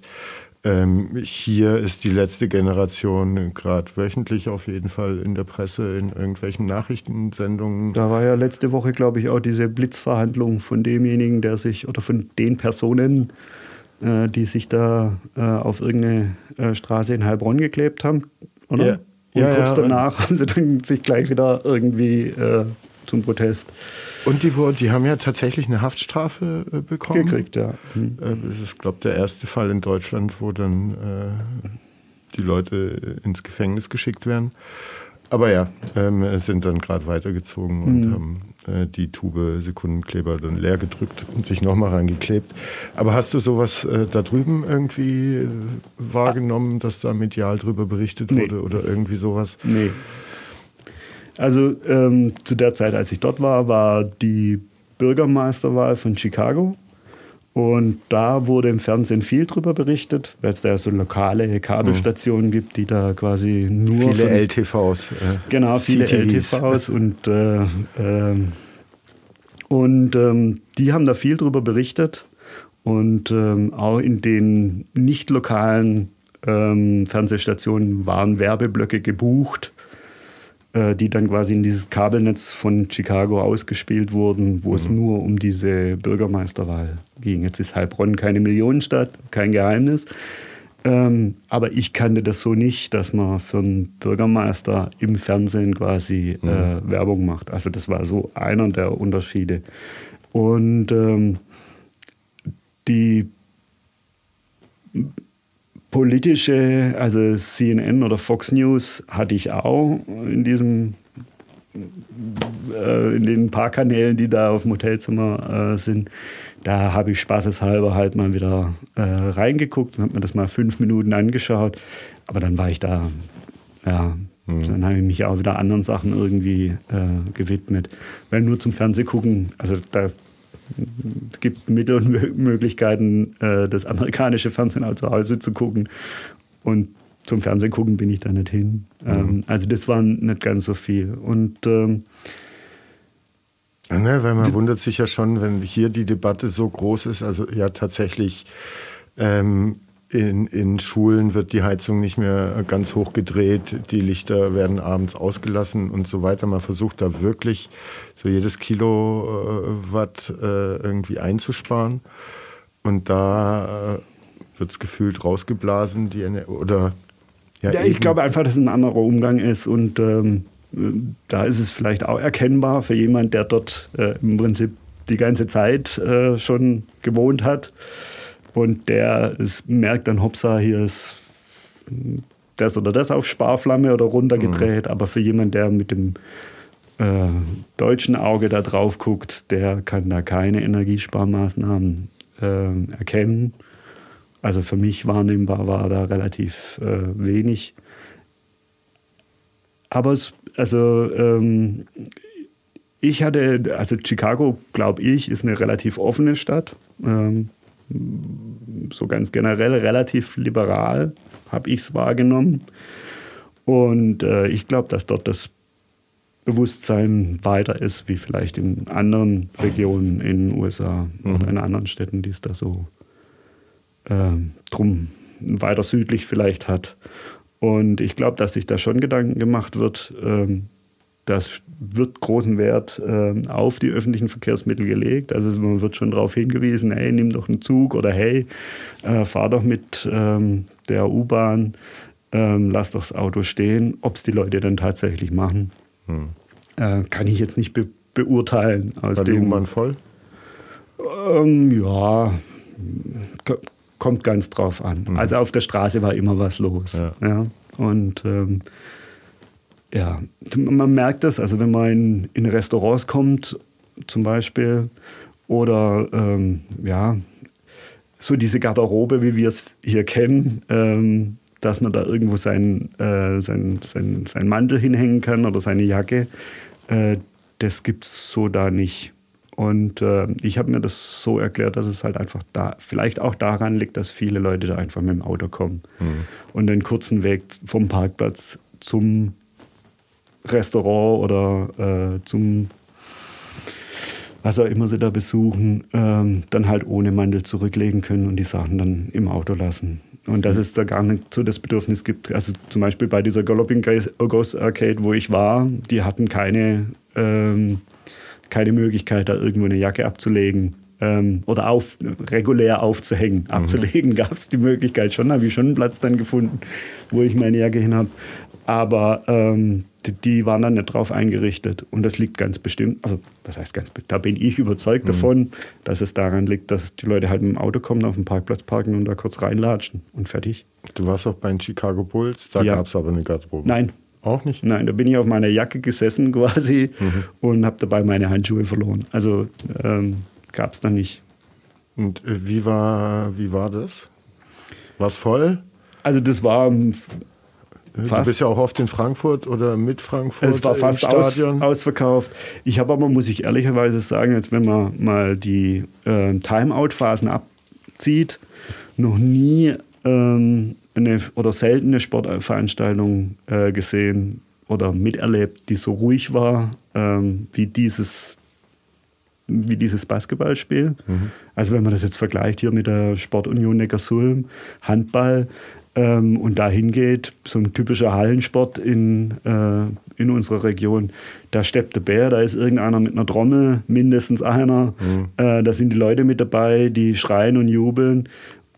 Ähm, hier ist die letzte Generation gerade wöchentlich auf jeden Fall in der Presse, in irgendwelchen Nachrichtensendungen. Da war ja letzte Woche, glaube ich, auch diese Blitzverhandlung von demjenigen, der sich, oder von den Personen, äh, die sich da äh, auf irgendeine äh, Straße in Heilbronn geklebt haben, oder? Ja. Und ja, kurz ja, danach haben sie dann sich gleich wieder irgendwie äh, zum Protest. Und die, die haben ja tatsächlich eine Haftstrafe äh, bekommen. Gekriegt, ja. Mhm. Äh, das ist, glaube ich, der erste Fall in Deutschland, wo dann äh, die Leute ins Gefängnis geschickt werden. Aber ja, ähm, sind dann gerade weitergezogen und mhm. haben äh, die Tube Sekundenkleber dann leer gedrückt und sich nochmal reingeklebt. Aber hast du sowas äh, da drüben irgendwie äh, wahrgenommen, dass da medial drüber berichtet nee. wurde oder irgendwie sowas? Nee. Also ähm, zu der Zeit, als ich dort war, war die Bürgermeisterwahl von Chicago. Und da wurde im Fernsehen viel drüber berichtet, weil es da ja so lokale Kabelstationen mhm. gibt, die da quasi nur. Viele LTVs. Äh, genau, viele CTVs. LTVs. Und, äh, äh, und ähm, die haben da viel drüber berichtet. Und ähm, auch in den nicht lokalen ähm, Fernsehstationen waren Werbeblöcke gebucht die dann quasi in dieses Kabelnetz von Chicago ausgespielt wurden, wo mhm. es nur um diese Bürgermeisterwahl ging. Jetzt ist Heilbronn keine Millionenstadt, kein Geheimnis. Ähm, aber ich kannte das so nicht, dass man für einen Bürgermeister im Fernsehen quasi äh, mhm. Werbung macht. Also das war so einer der Unterschiede. Und ähm, die politische, also CNN oder Fox News hatte ich auch in diesem äh, in den paar Kanälen, die da auf dem Hotelzimmer äh, sind. Da habe ich spaßeshalber halt mal wieder äh, reingeguckt und habe mir das mal fünf Minuten angeschaut. Aber dann war ich da, ja, mhm. dann habe ich mich auch wieder anderen Sachen irgendwie äh, gewidmet. Weil nur zum Fernsehgucken, also da es gibt Mittel und Möglichkeiten, äh, das amerikanische Fernsehen auch zu Hause zu gucken. Und zum Fernsehen gucken bin ich da nicht hin. Mhm. Ähm, also das war nicht ganz so viel. Und ähm, ja, ne, weil man wundert sich ja schon, wenn hier die Debatte so groß ist, also ja tatsächlich ähm, in, in Schulen wird die Heizung nicht mehr ganz hoch gedreht, die Lichter werden abends ausgelassen und so weiter. Man versucht da wirklich so jedes Kilowatt äh, irgendwie einzusparen. Und da äh, wird es gefühlt rausgeblasen, die oder ja, ja ich glaube einfach, dass es ein anderer Umgang ist und ähm, da ist es vielleicht auch erkennbar für jemand, der dort äh, im Prinzip die ganze Zeit äh, schon gewohnt hat und der ist, merkt dann, hopsa, hier ist das oder das auf Sparflamme oder runtergedreht. Mhm. Aber für jemanden, der mit dem äh, deutschen Auge da drauf guckt, der kann da keine Energiesparmaßnahmen äh, erkennen. Also für mich wahrnehmbar war da relativ äh, wenig. aber es, also ähm, ich hatte, also Chicago, glaube ich, ist eine relativ offene Stadt. Ähm, so ganz generell relativ liberal, habe ich es wahrgenommen. Und äh, ich glaube, dass dort das Bewusstsein weiter ist, wie vielleicht in anderen Regionen in den USA mhm. oder in anderen Städten, die es da so äh, drum weiter südlich vielleicht hat. Und ich glaube, dass sich da schon Gedanken gemacht wird. Ähm, das wird großen Wert äh, auf die öffentlichen Verkehrsmittel gelegt. Also man wird schon darauf hingewiesen, hey, nimm doch einen Zug oder hey, äh, fahr doch mit ähm, der U-Bahn, ähm, lass doch das Auto stehen. Ob es die Leute dann tatsächlich machen, hm. äh, kann ich jetzt nicht be beurteilen. Aus War die U-Bahn voll? Ähm, ja, kommt ganz drauf an. Hm. Also auf der Straße war immer was los. Ja. ja. Und ähm, ja, man merkt das, also wenn man in, in Restaurants kommt, zum Beispiel, oder ähm, ja, so diese Garderobe, wie wir es hier kennen, ähm, dass man da irgendwo seinen äh, sein, sein, sein Mantel hinhängen kann oder seine Jacke, äh, das gibt es so da nicht. Und äh, ich habe mir das so erklärt, dass es halt einfach da, vielleicht auch daran liegt, dass viele Leute da einfach mit dem Auto kommen mhm. und den kurzen Weg vom Parkplatz zum Restaurant oder äh, zum was auch immer sie da besuchen, ähm, dann halt ohne Mantel zurücklegen können und die Sachen dann im Auto lassen. Und dass es da gar nicht so das Bedürfnis gibt. Also zum Beispiel bei dieser Galloping Ghost Arcade, wo ich war, die hatten keine, ähm, keine Möglichkeit, da irgendwo eine Jacke abzulegen. Ähm, oder auf, regulär aufzuhängen. Mhm. Abzulegen gab es die Möglichkeit schon, habe ich schon einen Platz dann gefunden, wo ich meine Jacke hin habe. Aber ähm, die, die, waren dann nicht drauf eingerichtet. Und das liegt ganz bestimmt, also was heißt ganz bestimmt, da bin ich überzeugt mhm. davon, dass es daran liegt, dass die Leute halt mit dem Auto kommen, auf den Parkplatz parken und da kurz reinlatschen und fertig. Du warst auch bei den Chicago Bulls, da ja. gab es aber eine Garderobe. Nein. Auch nicht? Nein, da bin ich auf meiner Jacke gesessen quasi mhm. und habe dabei meine Handschuhe verloren. Also ähm, gab es da nicht. Und äh, wie war, wie war das? War es voll? Also das war Fast. Du bist ja auch oft in Frankfurt oder mit Frankfurt. Es war fast aus, ausverkauft. Ich habe aber, muss ich ehrlicherweise sagen, jetzt wenn man mal die äh, Timeout-Phasen abzieht, noch nie ähm, eine oder selten eine Sportveranstaltung äh, gesehen oder miterlebt, die so ruhig war ähm, wie dieses wie dieses Basketballspiel. Mhm. Also wenn man das jetzt vergleicht hier mit der Sportunion Neckarsulm, Handball, ähm, und dahin geht, so ein typischer Hallensport in, äh, in unserer Region, da steppt der Bär, da ist irgendeiner mit einer Trommel, mindestens einer, mhm. äh, da sind die Leute mit dabei, die schreien und jubeln.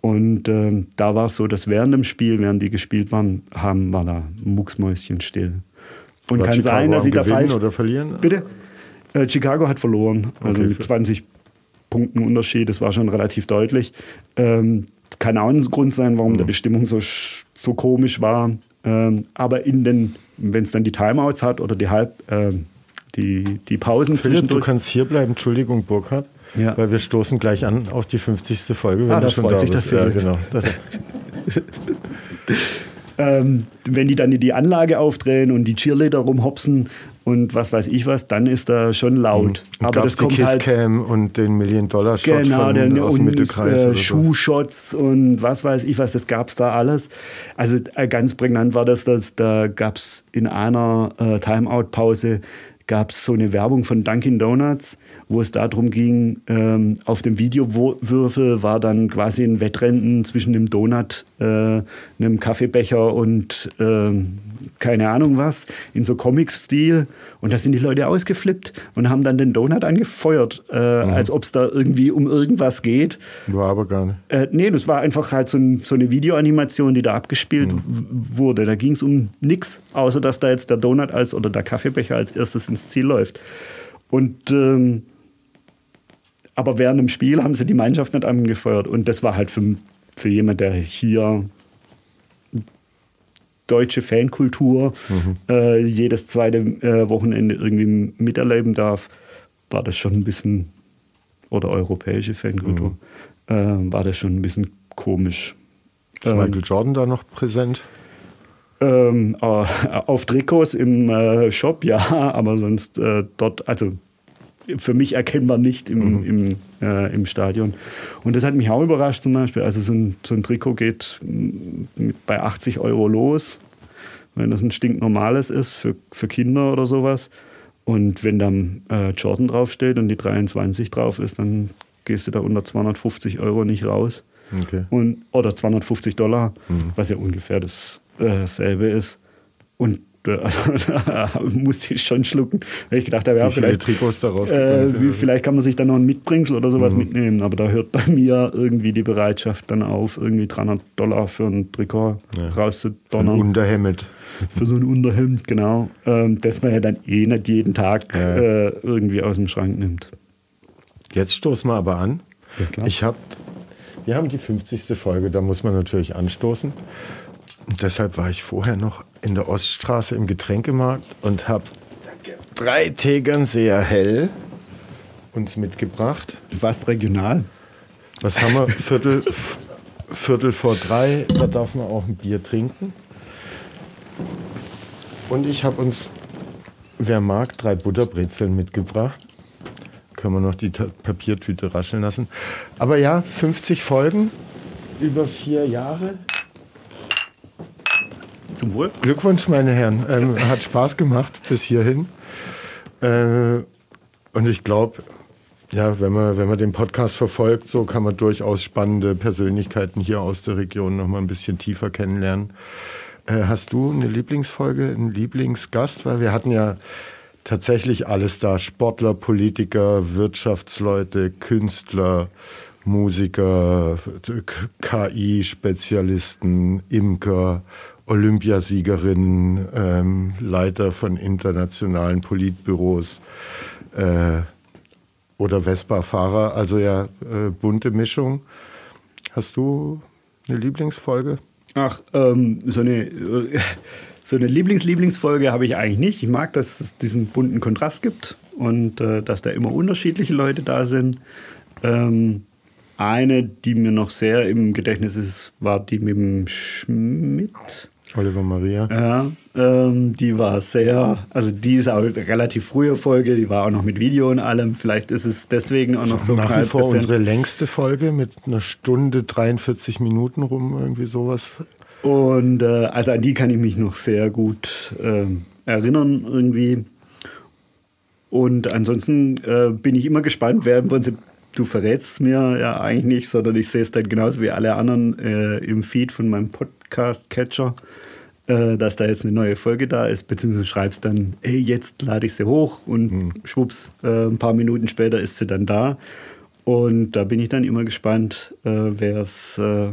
Und ähm, da war es so, dass während dem Spiel, während die gespielt waren, haben, war da Mucksmäuschen still. Und war kann Chicago sein, dass sie da falsch. oder verlieren? Bitte? Äh, Chicago hat verloren, also okay, mit 20 Punkten Unterschied, das war schon relativ deutlich. Ähm, kann auch ein Grund sein, warum mhm. die Stimmung so, so komisch war. Ähm, aber in den, wenn es dann die Timeouts hat oder die Halb, äh, die, die Pausen Philipp, du kannst hier bleiben. Entschuldigung, Burkhard. Ja. Weil wir stoßen gleich an auf die 50. Folge. Wenn ah, da freut da sich bist. Philipp. Ja, genau. ähm, wenn die dann die Anlage aufdrehen und die Cheerleader rumhopsen und was weiß ich was, dann ist da schon laut. Mhm. Aber das kommt die halt Kisscam und den Million-Dollar-Shot genau, von, aus dem Mittelkreis. Äh, Schuhshots und was weiß ich was, das gab es da alles. Also äh, ganz prägnant war das, dass da gab es in einer äh, Timeout-Pause gab es so eine Werbung von Dunkin' Donuts, wo es darum ging, ähm, auf dem Videowürfel war dann quasi ein Wettrennen zwischen dem Donut, äh, einem Kaffeebecher und äh, keine Ahnung was, in so Comic-Stil. Und da sind die Leute ausgeflippt und haben dann den Donut angefeuert, äh, mhm. als ob es da irgendwie um irgendwas geht. War aber gar nicht. Äh, nee, das war einfach halt so, ein, so eine Videoanimation, die da abgespielt mhm. wurde. Da ging es um nichts, außer dass da jetzt der Donut als oder der Kaffeebecher als erstes ins Ziel läuft. Und ähm, aber während dem Spiel haben sie die Mannschaft nicht angefeuert. Und das war halt für, für jemanden, der hier deutsche Fankultur mhm. äh, jedes zweite äh, Wochenende irgendwie miterleben darf, war das schon ein bisschen, oder europäische Fankultur, mhm. äh, war das schon ein bisschen komisch. Ist ähm, Michael Jordan da noch präsent? Ähm, äh, auf Trikots im äh, Shop, ja, aber sonst äh, dort, also für mich erkennbar nicht im, mhm. im, äh, im Stadion. Und das hat mich auch überrascht zum Beispiel. Also so ein, so ein Trikot geht mit, bei 80 Euro los, wenn das ein stinknormales ist für, für Kinder oder sowas. Und wenn dann äh, Jordan draufsteht und die 23 drauf ist, dann gehst du da unter 250 Euro nicht raus. Okay. Und, oder 250 Dollar, mhm. was ja ungefähr dasselbe äh, ist. Und also, da musste ich schon schlucken, weil ich gedacht habe, ja, vielleicht, Trikots daraus äh, wie, vielleicht kann man sich da noch ein Mitbringsel oder sowas mhm. mitnehmen, aber da hört bei mir irgendwie die Bereitschaft dann auf, irgendwie 300 Dollar für ein Trikot ja. rauszudonnern. Ein Unterhemd. Für so ein Unterhemd, genau. Ähm, das man ja dann eh nicht jeden Tag ja. äh, irgendwie aus dem Schrank nimmt. Jetzt stoßen wir aber an. Ja, ich habe, wir haben die 50. Folge, da muss man natürlich anstoßen. Deshalb war ich vorher noch in der Oststraße im Getränkemarkt und habe drei Tegernseer hell uns mitgebracht. Fast regional. Was haben wir? Viertel, Viertel vor drei, da darf man auch ein Bier trinken. Und ich habe uns, wer mag, drei Butterbrezeln mitgebracht. Können wir noch die Papiertüte rascheln lassen. Aber ja, 50 Folgen über vier Jahre. Zum Wohl. Glückwunsch, meine Herren. Ähm, hat Spaß gemacht bis hierhin. Äh, und ich glaube, ja, wenn man, wenn man den Podcast verfolgt, so kann man durchaus spannende Persönlichkeiten hier aus der Region noch mal ein bisschen tiefer kennenlernen. Äh, hast du eine Lieblingsfolge, einen Lieblingsgast? Weil wir hatten ja tatsächlich alles da. Sportler, Politiker, Wirtschaftsleute, Künstler, Musiker, KI-Spezialisten, Imker Olympiasiegerin, ähm, Leiter von internationalen Politbüros äh, oder Vespa-Fahrer. Also ja, äh, bunte Mischung. Hast du eine Lieblingsfolge? Ach, ähm, so eine, so eine Lieblings-Lieblingsfolge habe ich eigentlich nicht. Ich mag, dass es diesen bunten Kontrast gibt und äh, dass da immer unterschiedliche Leute da sind. Ähm, eine, die mir noch sehr im Gedächtnis ist, war die mit dem Schmidt. Oliver Maria. Ja, ähm, die war sehr, also die ist auch eine relativ frühe Folge, die war auch noch mit Video und allem. Vielleicht ist es deswegen auch noch so. Nach wie vor unsere längste Folge mit einer Stunde 43 Minuten rum, irgendwie sowas. Und äh, also an die kann ich mich noch sehr gut äh, erinnern irgendwie. Und ansonsten äh, bin ich immer gespannt, wer im Prinzip du verrätst es mir ja eigentlich nicht, sondern ich sehe es dann genauso wie alle anderen äh, im Feed von meinem Podcast-Catcher, äh, dass da jetzt eine neue Folge da ist, beziehungsweise schreibst dann, hey, jetzt lade ich sie hoch und mhm. schwupps, äh, ein paar Minuten später ist sie dann da. Und da bin ich dann immer gespannt, äh, wer es äh,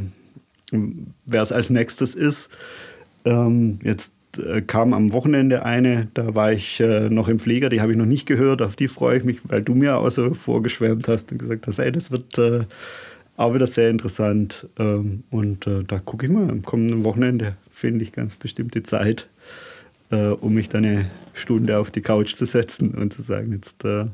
als nächstes ist. Ähm, jetzt äh, kam am Wochenende eine, da war ich äh, noch im Flieger, die habe ich noch nicht gehört, auf die freue ich mich, weil du mir auch so vorgeschwärmt hast und gesagt hast, ey, das wird äh, auch wieder sehr interessant. Ähm, und äh, da gucke ich mal, am kommenden Wochenende finde ich ganz bestimmt die Zeit, äh, um mich dann eine Stunde auf die Couch zu setzen und zu sagen, jetzt äh,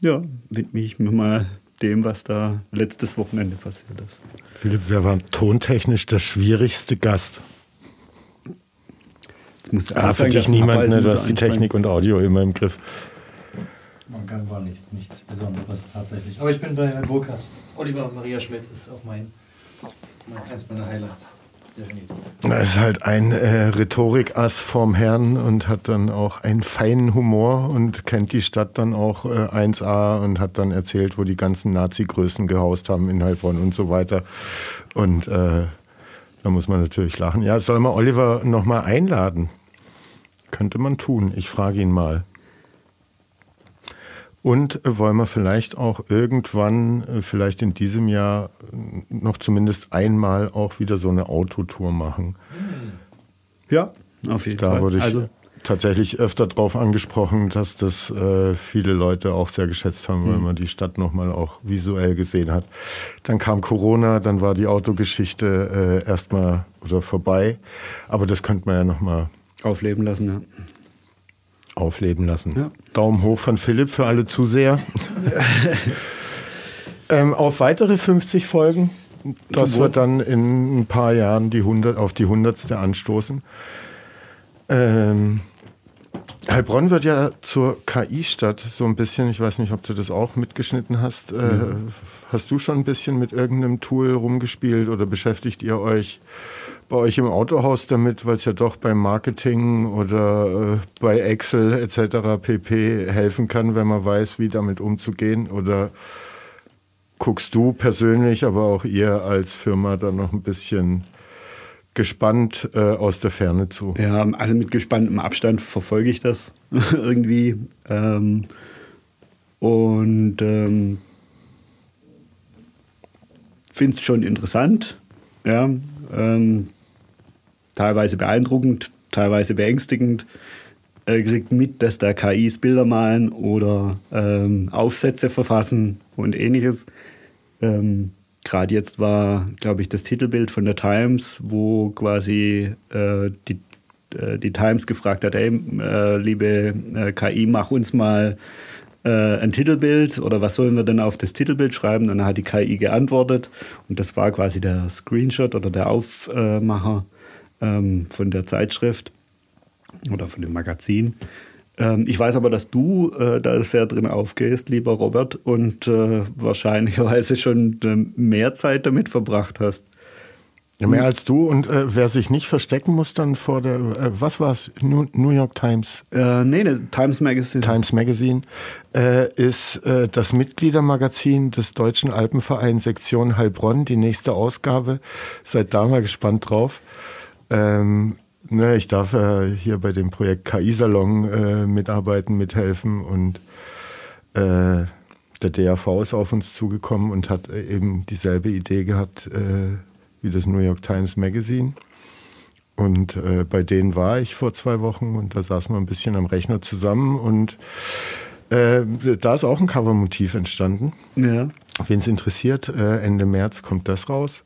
ja, widme ich mir mal dem, was da letztes Wochenende passiert ist. Philipp, wer war tontechnisch der schwierigste Gast? Jetzt musst du ah, für dich niemand, ne, du hast die Technik und Audio immer im Griff. Man kann war nichts, nichts Besonderes tatsächlich. Aber ich bin bei Herrn Burkhardt. Oliver Maria Schmidt ist auch mein, mein eins meiner Highlights. Er ist halt ein äh, Rhetorikass vorm Herrn und hat dann auch einen feinen Humor und kennt die Stadt dann auch äh, 1a und hat dann erzählt, wo die ganzen Nazi-Größen gehaust haben in Heilbronn und so weiter. Und äh, da muss man natürlich lachen. Ja, soll man Oliver nochmal einladen? Könnte man tun. Ich frage ihn mal. Und wollen wir vielleicht auch irgendwann, äh, vielleicht in diesem Jahr, noch zumindest einmal auch wieder so eine Autotour machen? Ja, auf jeden da Fall. Da wurde ich also, tatsächlich öfter darauf angesprochen, dass das äh, viele Leute auch sehr geschätzt haben, weil mhm. man die Stadt nochmal auch visuell gesehen hat. Dann kam Corona, dann war die Autogeschichte äh, erstmal oder vorbei. Aber das könnte man ja nochmal aufleben lassen, ja. Aufleben lassen. Ja. Daumen hoch von Philipp für alle Zuseher. ähm, auf weitere 50 Folgen dass wir dann in ein paar Jahren die 100, auf die hundertste anstoßen. Ähm, Heilbronn wird ja zur KI-Stadt so ein bisschen. Ich weiß nicht, ob du das auch mitgeschnitten hast. Äh, mhm. Hast du schon ein bisschen mit irgendeinem Tool rumgespielt oder beschäftigt ihr euch bei euch im Autohaus damit, weil es ja doch beim Marketing oder äh, bei Excel etc. pp helfen kann, wenn man weiß, wie damit umzugehen? Oder guckst du persönlich, aber auch ihr als Firma da noch ein bisschen gespannt äh, aus der Ferne zu? Ja, also mit gespanntem Abstand verfolge ich das irgendwie. Ähm, und ähm, finde es schon interessant. Ja, ähm, teilweise beeindruckend, teilweise beängstigend. Äh, kriegt mit, dass da KIs Bilder malen oder ähm, Aufsätze verfassen und ähnliches. Ähm, Gerade jetzt war, glaube ich, das Titelbild von der Times, wo quasi äh, die, äh, die Times gefragt hat, hey, äh, liebe äh, KI, mach uns mal ein Titelbild oder was sollen wir denn auf das Titelbild schreiben? Und dann hat die KI geantwortet und das war quasi der Screenshot oder der Aufmacher ähm, von der Zeitschrift oder von dem Magazin. Ähm, ich weiß aber, dass du äh, da sehr drin aufgehst, lieber Robert, und äh, wahrscheinlicherweise schon äh, mehr Zeit damit verbracht hast. Ja, mehr als du und äh, wer sich nicht verstecken muss dann vor der, äh, was war es, New, New, York Times? Äh, nee, ne, Times Magazine. Times Magazine äh, ist äh, das Mitgliedermagazin des Deutschen Alpenvereins Sektion Heilbronn, die nächste Ausgabe. Seid da mal gespannt drauf. Ähm, ne, ich darf äh, hier bei dem Projekt KI-Salon äh, mitarbeiten, mithelfen und äh, der DAV ist auf uns zugekommen und hat äh, eben dieselbe Idee gehabt äh, wie das New York Times Magazine. Und äh, bei denen war ich vor zwei Wochen und da saßen wir ein bisschen am Rechner zusammen und da ist auch ein Covermotiv entstanden. Ja. Wen es interessiert, Ende März kommt das raus.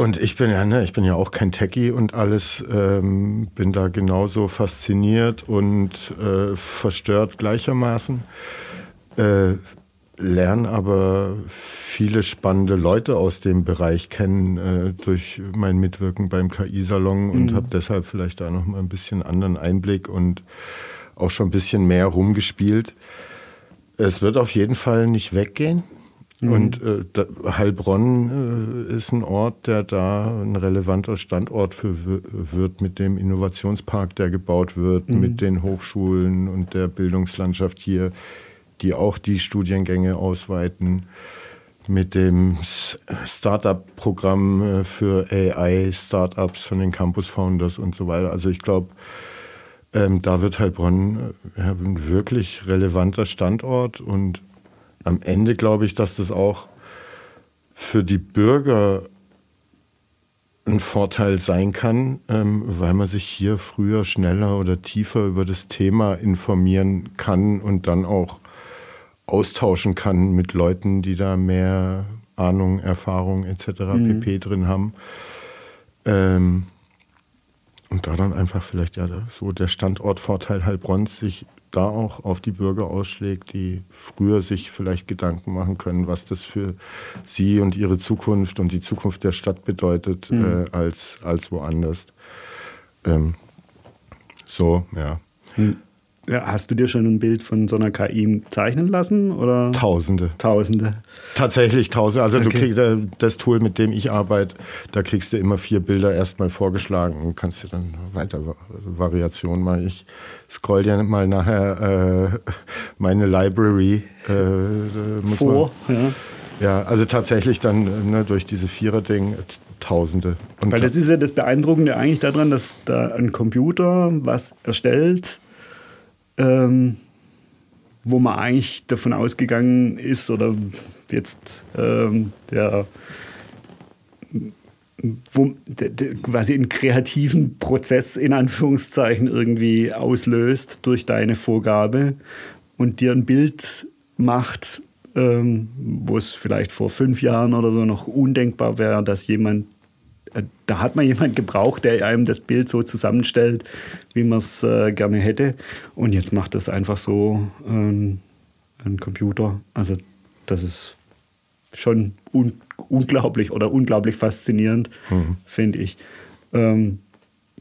Und ich bin ja, ne, ich bin ja auch kein Techie und alles, ähm, bin da genauso fasziniert und äh, verstört gleichermaßen. Äh, lerne aber viele spannende Leute aus dem Bereich kennen äh, durch mein Mitwirken beim KI-Salon und mhm. habe deshalb vielleicht da noch mal ein bisschen anderen Einblick und auch schon ein bisschen mehr rumgespielt. Es wird auf jeden Fall nicht weggehen. Mhm. Und äh, da, Heilbronn äh, ist ein Ort, der da ein relevanter Standort für wird mit dem Innovationspark, der gebaut wird, mhm. mit den Hochschulen und der Bildungslandschaft hier, die auch die Studiengänge ausweiten, mit dem Startup-Programm äh, für AI-Startups von den Campus Founders und so weiter. Also ich glaube, ähm, da wird Heilbronn äh, ein wirklich relevanter Standort und am Ende glaube ich, dass das auch für die Bürger ein Vorteil sein kann, ähm, weil man sich hier früher, schneller oder tiefer über das Thema informieren kann und dann auch austauschen kann mit Leuten, die da mehr Ahnung, Erfahrung etc. Mhm. pp. drin haben. Ähm, und da dann einfach vielleicht ja so der Standortvorteil Heilbronns sich da auch auf die Bürger ausschlägt, die früher sich vielleicht Gedanken machen können, was das für sie und ihre Zukunft und die Zukunft der Stadt bedeutet, mhm. äh, als, als woanders. Ähm, so, ja. Mhm. Ja, hast du dir schon ein Bild von so einer KI zeichnen lassen? Oder? Tausende. Tausende. Tatsächlich tausende. Also okay. du kriegst äh, das Tool, mit dem ich arbeite, da kriegst du immer vier Bilder erstmal vorgeschlagen und kannst dir dann weiter Variationen machen. Ich scroll dir mal nachher äh, meine Library äh, vor. Man, ja. ja, also tatsächlich dann ne, durch diese Vierer-Ding Tausende. Und Weil das ist ja das Beeindruckende eigentlich daran, dass da ein Computer was erstellt, ähm, wo man eigentlich davon ausgegangen ist oder jetzt ähm, der wo der, der quasi einen kreativen Prozess in Anführungszeichen irgendwie auslöst durch deine Vorgabe und dir ein Bild macht, ähm, wo es vielleicht vor fünf Jahren oder so noch undenkbar wäre, dass jemand da hat man jemanden gebraucht, der einem das Bild so zusammenstellt, wie man es äh, gerne hätte. Und jetzt macht das einfach so ähm, ein Computer. Also das ist schon un unglaublich oder unglaublich faszinierend, mhm. finde ich. Ähm,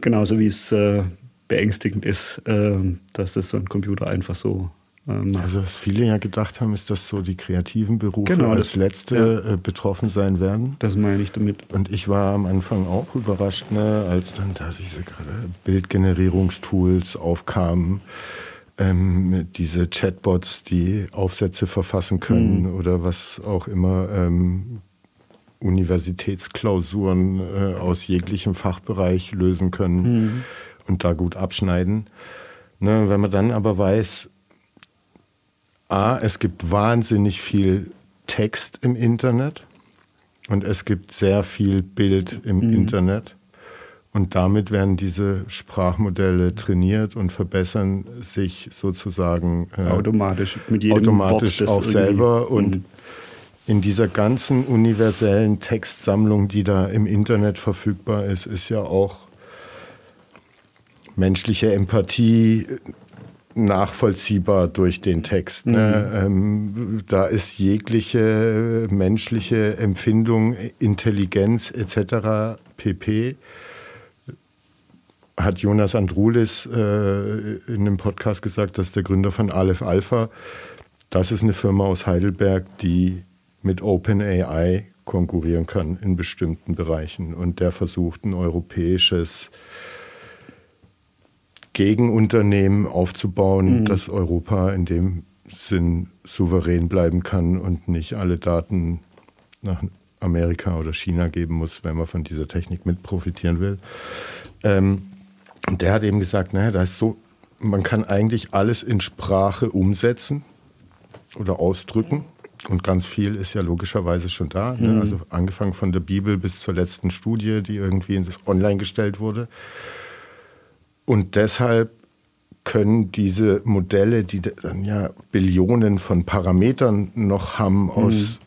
genauso wie es äh, beängstigend ist, äh, dass das so ein Computer einfach so also was viele ja gedacht haben, ist, dass so die kreativen Berufe genau, als letzte ja. äh, betroffen sein werden. Das meine ich damit. Und ich war am Anfang auch überrascht, ne, als dann da diese Bildgenerierungstools aufkamen. Ähm, diese Chatbots, die Aufsätze verfassen können mhm. oder was auch immer, ähm, Universitätsklausuren äh, aus jeglichem Fachbereich lösen können mhm. und da gut abschneiden. Ne, wenn man dann aber weiß, A, es gibt wahnsinnig viel Text im Internet und es gibt sehr viel Bild im mhm. Internet. Und damit werden diese Sprachmodelle trainiert und verbessern sich sozusagen äh, automatisch mit jedem automatisch Wort, auch selber. Und mhm. in dieser ganzen universellen Textsammlung, die da im Internet verfügbar ist, ist ja auch menschliche Empathie nachvollziehbar durch den Text. Ne? Mhm. Ähm, da ist jegliche menschliche Empfindung, Intelligenz etc. pp. Hat Jonas Andrulis äh, in einem Podcast gesagt, dass der Gründer von Aleph Alpha, das ist eine Firma aus Heidelberg, die mit OpenAI konkurrieren kann in bestimmten Bereichen. Und der versucht ein europäisches Gegenunternehmen aufzubauen, mhm. dass Europa in dem Sinn souverän bleiben kann und nicht alle Daten nach Amerika oder China geben muss, wenn man von dieser Technik mit profitieren will. Ähm, und der hat eben gesagt, naja, da ist so, man kann eigentlich alles in Sprache umsetzen oder ausdrücken. Und ganz viel ist ja logischerweise schon da. Ne? Mhm. Also angefangen von der Bibel bis zur letzten Studie, die irgendwie online gestellt wurde. Und deshalb können diese Modelle, die dann ja Billionen von Parametern noch haben, mhm. aus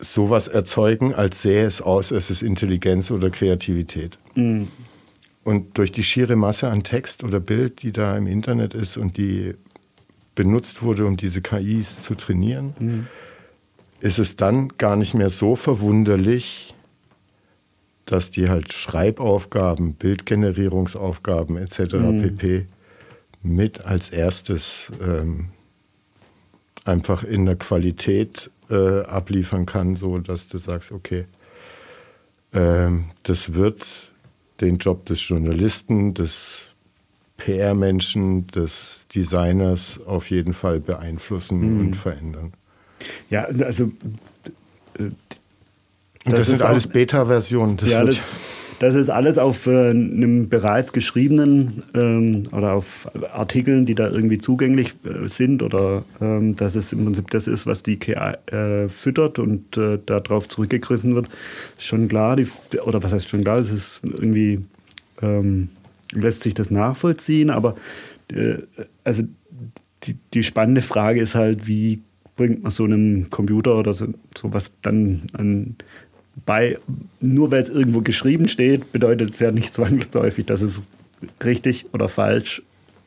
sowas erzeugen, als sähe es aus, es ist Intelligenz oder Kreativität. Mhm. Und durch die schiere Masse an Text oder Bild, die da im Internet ist und die benutzt wurde, um diese KIs zu trainieren, mhm. ist es dann gar nicht mehr so verwunderlich, dass die halt Schreibaufgaben, Bildgenerierungsaufgaben etc. Mhm. pp. mit als erstes ähm, einfach in der Qualität äh, abliefern kann, so dass du sagst, okay, ähm, das wird den Job des Journalisten, des PR-Menschen, des Designers auf jeden Fall beeinflussen mhm. und verändern. Ja, also das, das sind alles Beta-Versionen. Das, ja, das, ist alles auf äh, einem bereits geschriebenen ähm, oder auf Artikeln, die da irgendwie zugänglich äh, sind oder ähm, dass es im Prinzip das ist, was die KI äh, füttert und äh, darauf zurückgegriffen wird. Ist schon klar, die, oder was heißt schon klar, es ist irgendwie, ähm, lässt sich das nachvollziehen, aber äh, also die, die spannende Frage ist halt, wie bringt man so einem Computer oder so, sowas dann an bei, nur weil es irgendwo geschrieben steht, bedeutet es ja nicht zwangsläufig, dass es richtig oder falsch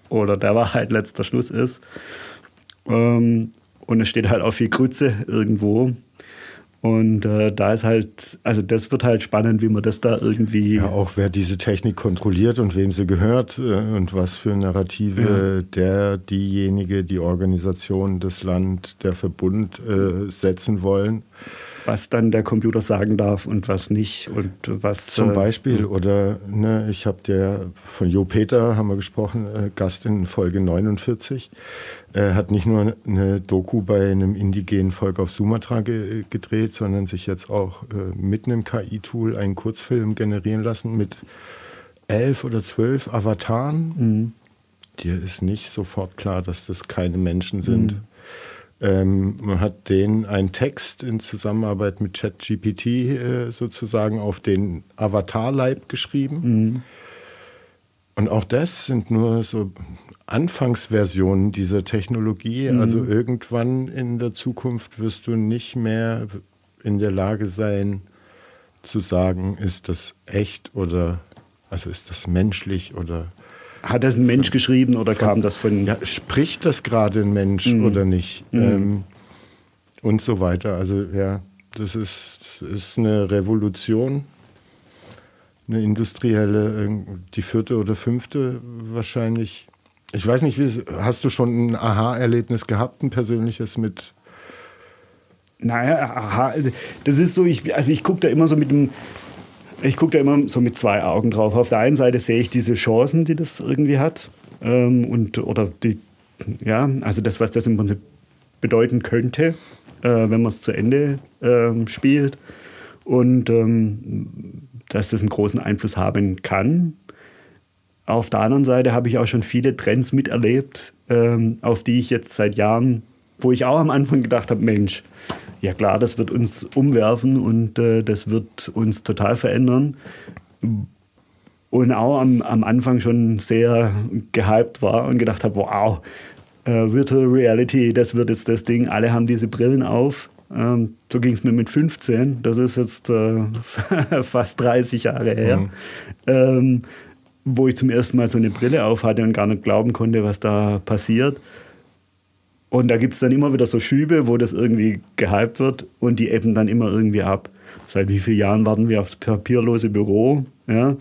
oder der Wahrheit letzter Schluss ist. Ähm, und es steht halt auch viel Grütze irgendwo. Und äh, da ist halt, also das wird halt spannend, wie man das da irgendwie. Ja, auch wer diese Technik kontrolliert und wem sie gehört äh, und was für Narrative ja. der, diejenige, die Organisation, das Land, der Verbund äh, setzen wollen was dann der Computer sagen darf und was nicht und was. Zum äh, Beispiel, oder ne, ich habe der von Jo Peter, haben wir gesprochen, äh, Gast in Folge 49. Er hat nicht nur eine Doku bei einem indigenen Volk auf Sumatra ge gedreht, sondern sich jetzt auch äh, mit einem KI-Tool einen Kurzfilm generieren lassen mit elf oder zwölf Avataren. Mhm. Dir ist nicht sofort klar, dass das keine Menschen sind. Mhm. Ähm, man hat den einen Text in Zusammenarbeit mit ChatGPT äh, sozusagen auf den Avatarleib geschrieben. Mhm. Und auch das sind nur so Anfangsversionen dieser Technologie. Mhm. Also irgendwann in der Zukunft wirst du nicht mehr in der Lage sein zu sagen, ist das echt oder also ist das menschlich oder hat das ein Mensch geschrieben oder von, kam das von. Ja, spricht das gerade ein Mensch mhm. oder nicht? Mhm. Ähm, und so weiter. Also ja, das ist, ist eine Revolution, eine industrielle, die vierte oder fünfte wahrscheinlich. Ich weiß nicht, wie, hast du schon ein Aha-Erlebnis gehabt, ein persönliches mit naja, aha, das ist so, ich, also ich gucke da immer so mit dem, ich gucke da immer so mit zwei Augen drauf. Auf der einen Seite sehe ich diese Chancen, die das irgendwie hat. Ähm, und, oder die, ja, also das, was das im Prinzip bedeuten könnte, äh, wenn man es zu Ende ähm, spielt. Und ähm, dass das einen großen Einfluss haben kann. Auf der anderen Seite habe ich auch schon viele Trends miterlebt, ähm, auf die ich jetzt seit Jahren, wo ich auch am Anfang gedacht habe, Mensch, ja klar, das wird uns umwerfen und äh, das wird uns total verändern. Und auch am, am Anfang schon sehr gehypt war und gedacht habe, wow, äh, Virtual Reality, das wird jetzt das Ding, alle haben diese Brillen auf. Ähm, so ging es mir mit 15, das ist jetzt äh, fast 30 Jahre her. Mhm. Ähm, wo ich zum ersten Mal so eine Brille auf hatte und gar nicht glauben konnte, was da passiert. Und da gibt es dann immer wieder so Schübe, wo das irgendwie gehypt wird und die ebben dann immer irgendwie ab. Seit wie vielen Jahren warten wir aufs papierlose Büro? Ja.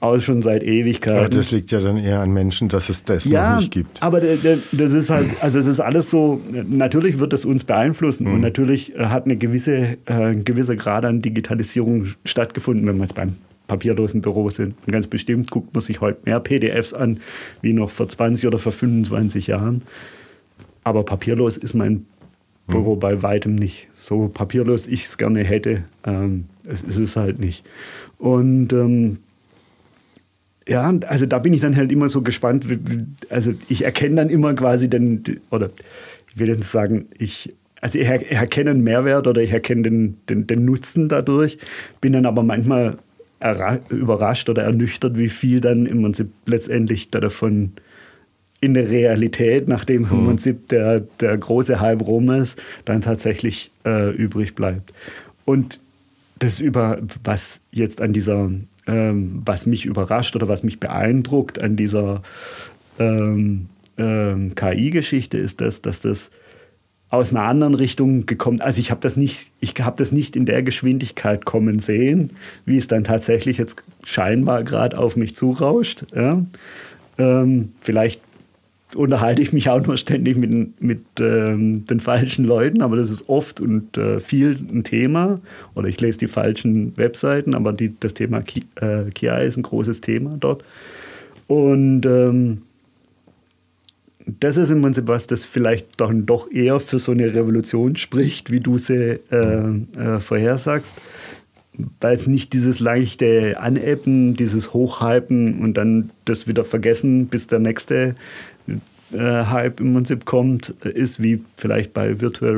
Auch schon seit Ewigkeiten. Aber das liegt ja dann eher an Menschen, dass es das ja, noch nicht gibt. Aber das ist halt, also es ist alles so, natürlich wird das uns beeinflussen mhm. und natürlich äh, hat eine gewisse, äh, ein gewisser Grad an Digitalisierung stattgefunden, wenn wir jetzt beim papierlosen Büro sind. Und ganz bestimmt guckt man sich heute mehr PDFs an, wie noch vor 20 oder vor 25 Jahren. Aber papierlos ist mein Büro hm. bei weitem nicht. So papierlos ich es gerne hätte, ähm, es ist es halt nicht. Und ähm, ja, also da bin ich dann halt immer so gespannt. Also ich erkenne dann immer quasi den, oder ich will jetzt sagen, ich, also ich erkenne einen Mehrwert oder ich erkenne den, den, den Nutzen dadurch, bin dann aber manchmal überrascht oder ernüchtert, wie viel dann im Prinzip letztendlich da davon in der Realität, nachdem im mhm. Prinzip der, der große Hype rum ist, dann tatsächlich äh, übrig bleibt. Und das über, was jetzt an dieser, ähm, was mich überrascht oder was mich beeindruckt an dieser ähm, ähm, KI-Geschichte ist das, dass das aus einer anderen Richtung gekommen. Also ich habe das nicht, ich habe das nicht in der Geschwindigkeit kommen sehen, wie es dann tatsächlich jetzt scheinbar gerade auf mich zurauscht. Ja. Ähm, vielleicht unterhalte ich mich auch nur ständig mit, mit ähm, den falschen Leuten, aber das ist oft und äh, viel ein Thema. Oder ich lese die falschen Webseiten, aber die, das Thema Ki äh, KI ist ein großes Thema dort. Und ähm, das ist im Prinzip was, das vielleicht dann doch eher für so eine Revolution spricht, wie du sie äh, äh, vorhersagst. Weil es nicht dieses leichte Aneppen, dieses Hochhypen und dann das wieder vergessen, bis der nächste Hype im Prinzip kommt, ist wie vielleicht bei Virtual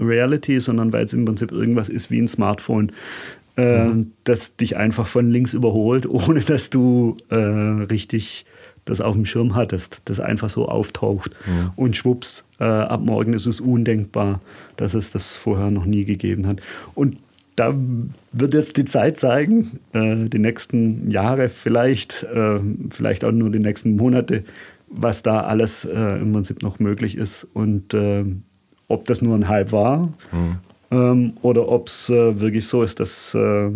Reality, sondern weil es im Prinzip irgendwas ist wie ein Smartphone, äh, mhm. das dich einfach von links überholt, ohne dass du äh, richtig das auf dem Schirm hattest, das einfach so auftaucht. Mhm. Und schwupps, äh, ab morgen ist es undenkbar, dass es das vorher noch nie gegeben hat. Und da wird jetzt die Zeit zeigen, äh, die nächsten Jahre vielleicht, äh, vielleicht auch nur die nächsten Monate, was da alles äh, im Prinzip noch möglich ist und äh, ob das nur ein Hype war mhm. ähm, oder ob es äh, wirklich so ist, dass, äh,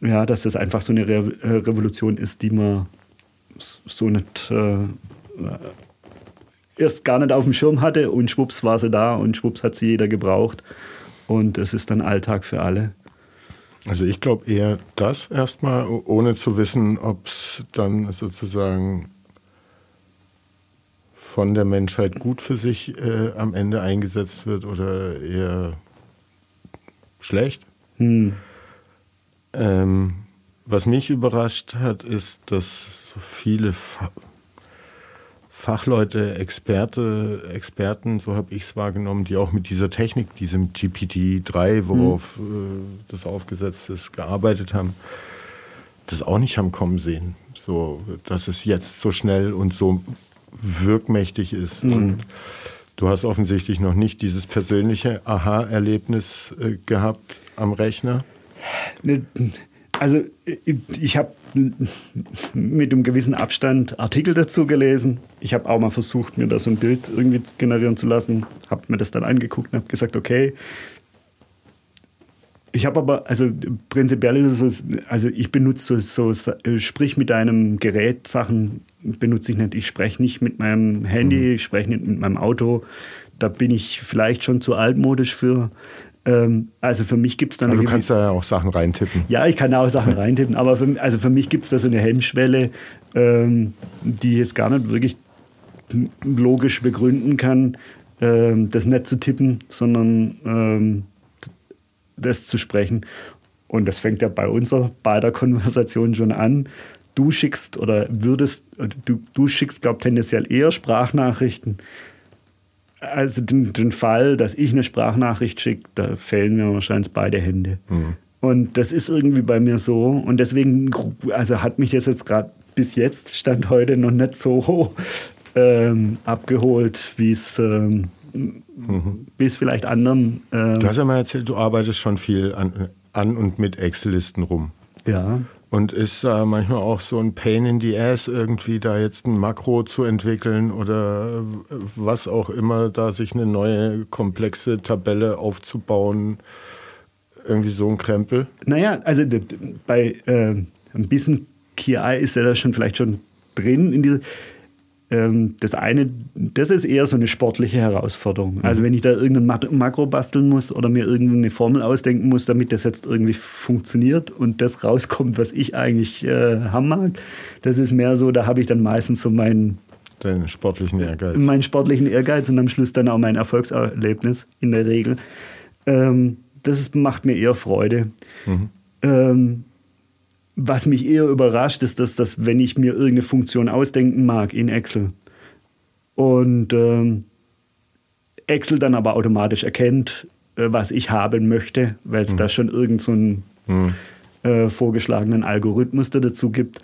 ja, dass das einfach so eine Re äh, Revolution ist, die man so nicht äh, erst gar nicht auf dem Schirm hatte und schwupps war sie da und schwupps hat sie jeder gebraucht und es ist dann Alltag für alle. Also ich glaube eher das erstmal, ohne zu wissen, ob es dann sozusagen von der Menschheit gut für sich äh, am Ende eingesetzt wird oder eher schlecht. Hm. Ähm, was mich überrascht hat, ist, dass so viele Fa Fachleute, Experte, Experten, so habe ich es wahrgenommen, die auch mit dieser Technik, diesem GPT-3, worauf hm. äh, das aufgesetzt ist, gearbeitet haben, das auch nicht haben kommen sehen. So, dass es jetzt so schnell und so wirkmächtig ist. Mhm. Und du hast offensichtlich noch nicht dieses persönliche Aha-Erlebnis äh, gehabt am Rechner. Ne, Also ich habe mit einem gewissen Abstand Artikel dazu gelesen. Ich habe auch mal versucht, mir da so ein Bild irgendwie generieren zu lassen. Habe mir das dann angeguckt und habe gesagt, okay. Ich habe aber, also prinzipiell ist es so, also ich benutze so, so sprich mit deinem Gerät Sachen, benutze ich nicht. Ich spreche nicht mit meinem Handy, mhm. ich spreche nicht mit meinem Auto. Da bin ich vielleicht schon zu altmodisch für. Ähm, also für mich gibt es dann. Also du kannst da ja auch Sachen reintippen. Ja, ich kann da auch Sachen reintippen, aber für, also für mich gibt es da so eine Hemmschwelle, ähm, die ich jetzt gar nicht wirklich logisch begründen kann, ähm, das nicht zu tippen, sondern ähm, das zu sprechen. Und das fängt ja bei unserer beider Konversation schon an. Du schickst oder würdest, du, du schickst, glaube ich, tendenziell eher Sprachnachrichten also den, den, Fall, dass ich eine Sprachnachricht schicke, da fällen mir wahrscheinlich beide Hände. Mhm. Und das ist irgendwie bei mir so. Und deswegen, also hat mich das jetzt gerade bis jetzt, Stand heute, noch nicht so ähm, abgeholt, wie es ähm, mhm. vielleicht anderen. Ähm, du hast ja mal erzählt, du arbeitest schon viel an, an und mit Excel-Listen rum. Ja. Und ist da manchmal auch so ein Pain in the Ass, irgendwie da jetzt ein Makro zu entwickeln oder was auch immer, da sich eine neue komplexe Tabelle aufzubauen? Irgendwie so ein Krempel? Naja, also bei äh, ein bisschen KI ist ja da schon vielleicht schon drin in dieser das eine, das ist eher so eine sportliche Herausforderung. Also mhm. wenn ich da irgendein Makro basteln muss oder mir irgendeine Formel ausdenken muss, damit das jetzt irgendwie funktioniert und das rauskommt, was ich eigentlich äh, haben mag, das ist mehr so, da habe ich dann meistens so meinen Deinen sportlichen Ehrgeiz. Meinen sportlichen Ehrgeiz und am Schluss dann auch mein Erfolgserlebnis in der Regel. Ähm, das macht mir eher Freude. Mhm. Ähm, was mich eher überrascht, ist, dass, dass wenn ich mir irgendeine Funktion ausdenken mag in Excel und ähm, Excel dann aber automatisch erkennt, äh, was ich haben möchte, weil es mhm. da schon irgendeinen so mhm. äh, vorgeschlagenen Algorithmus dazu gibt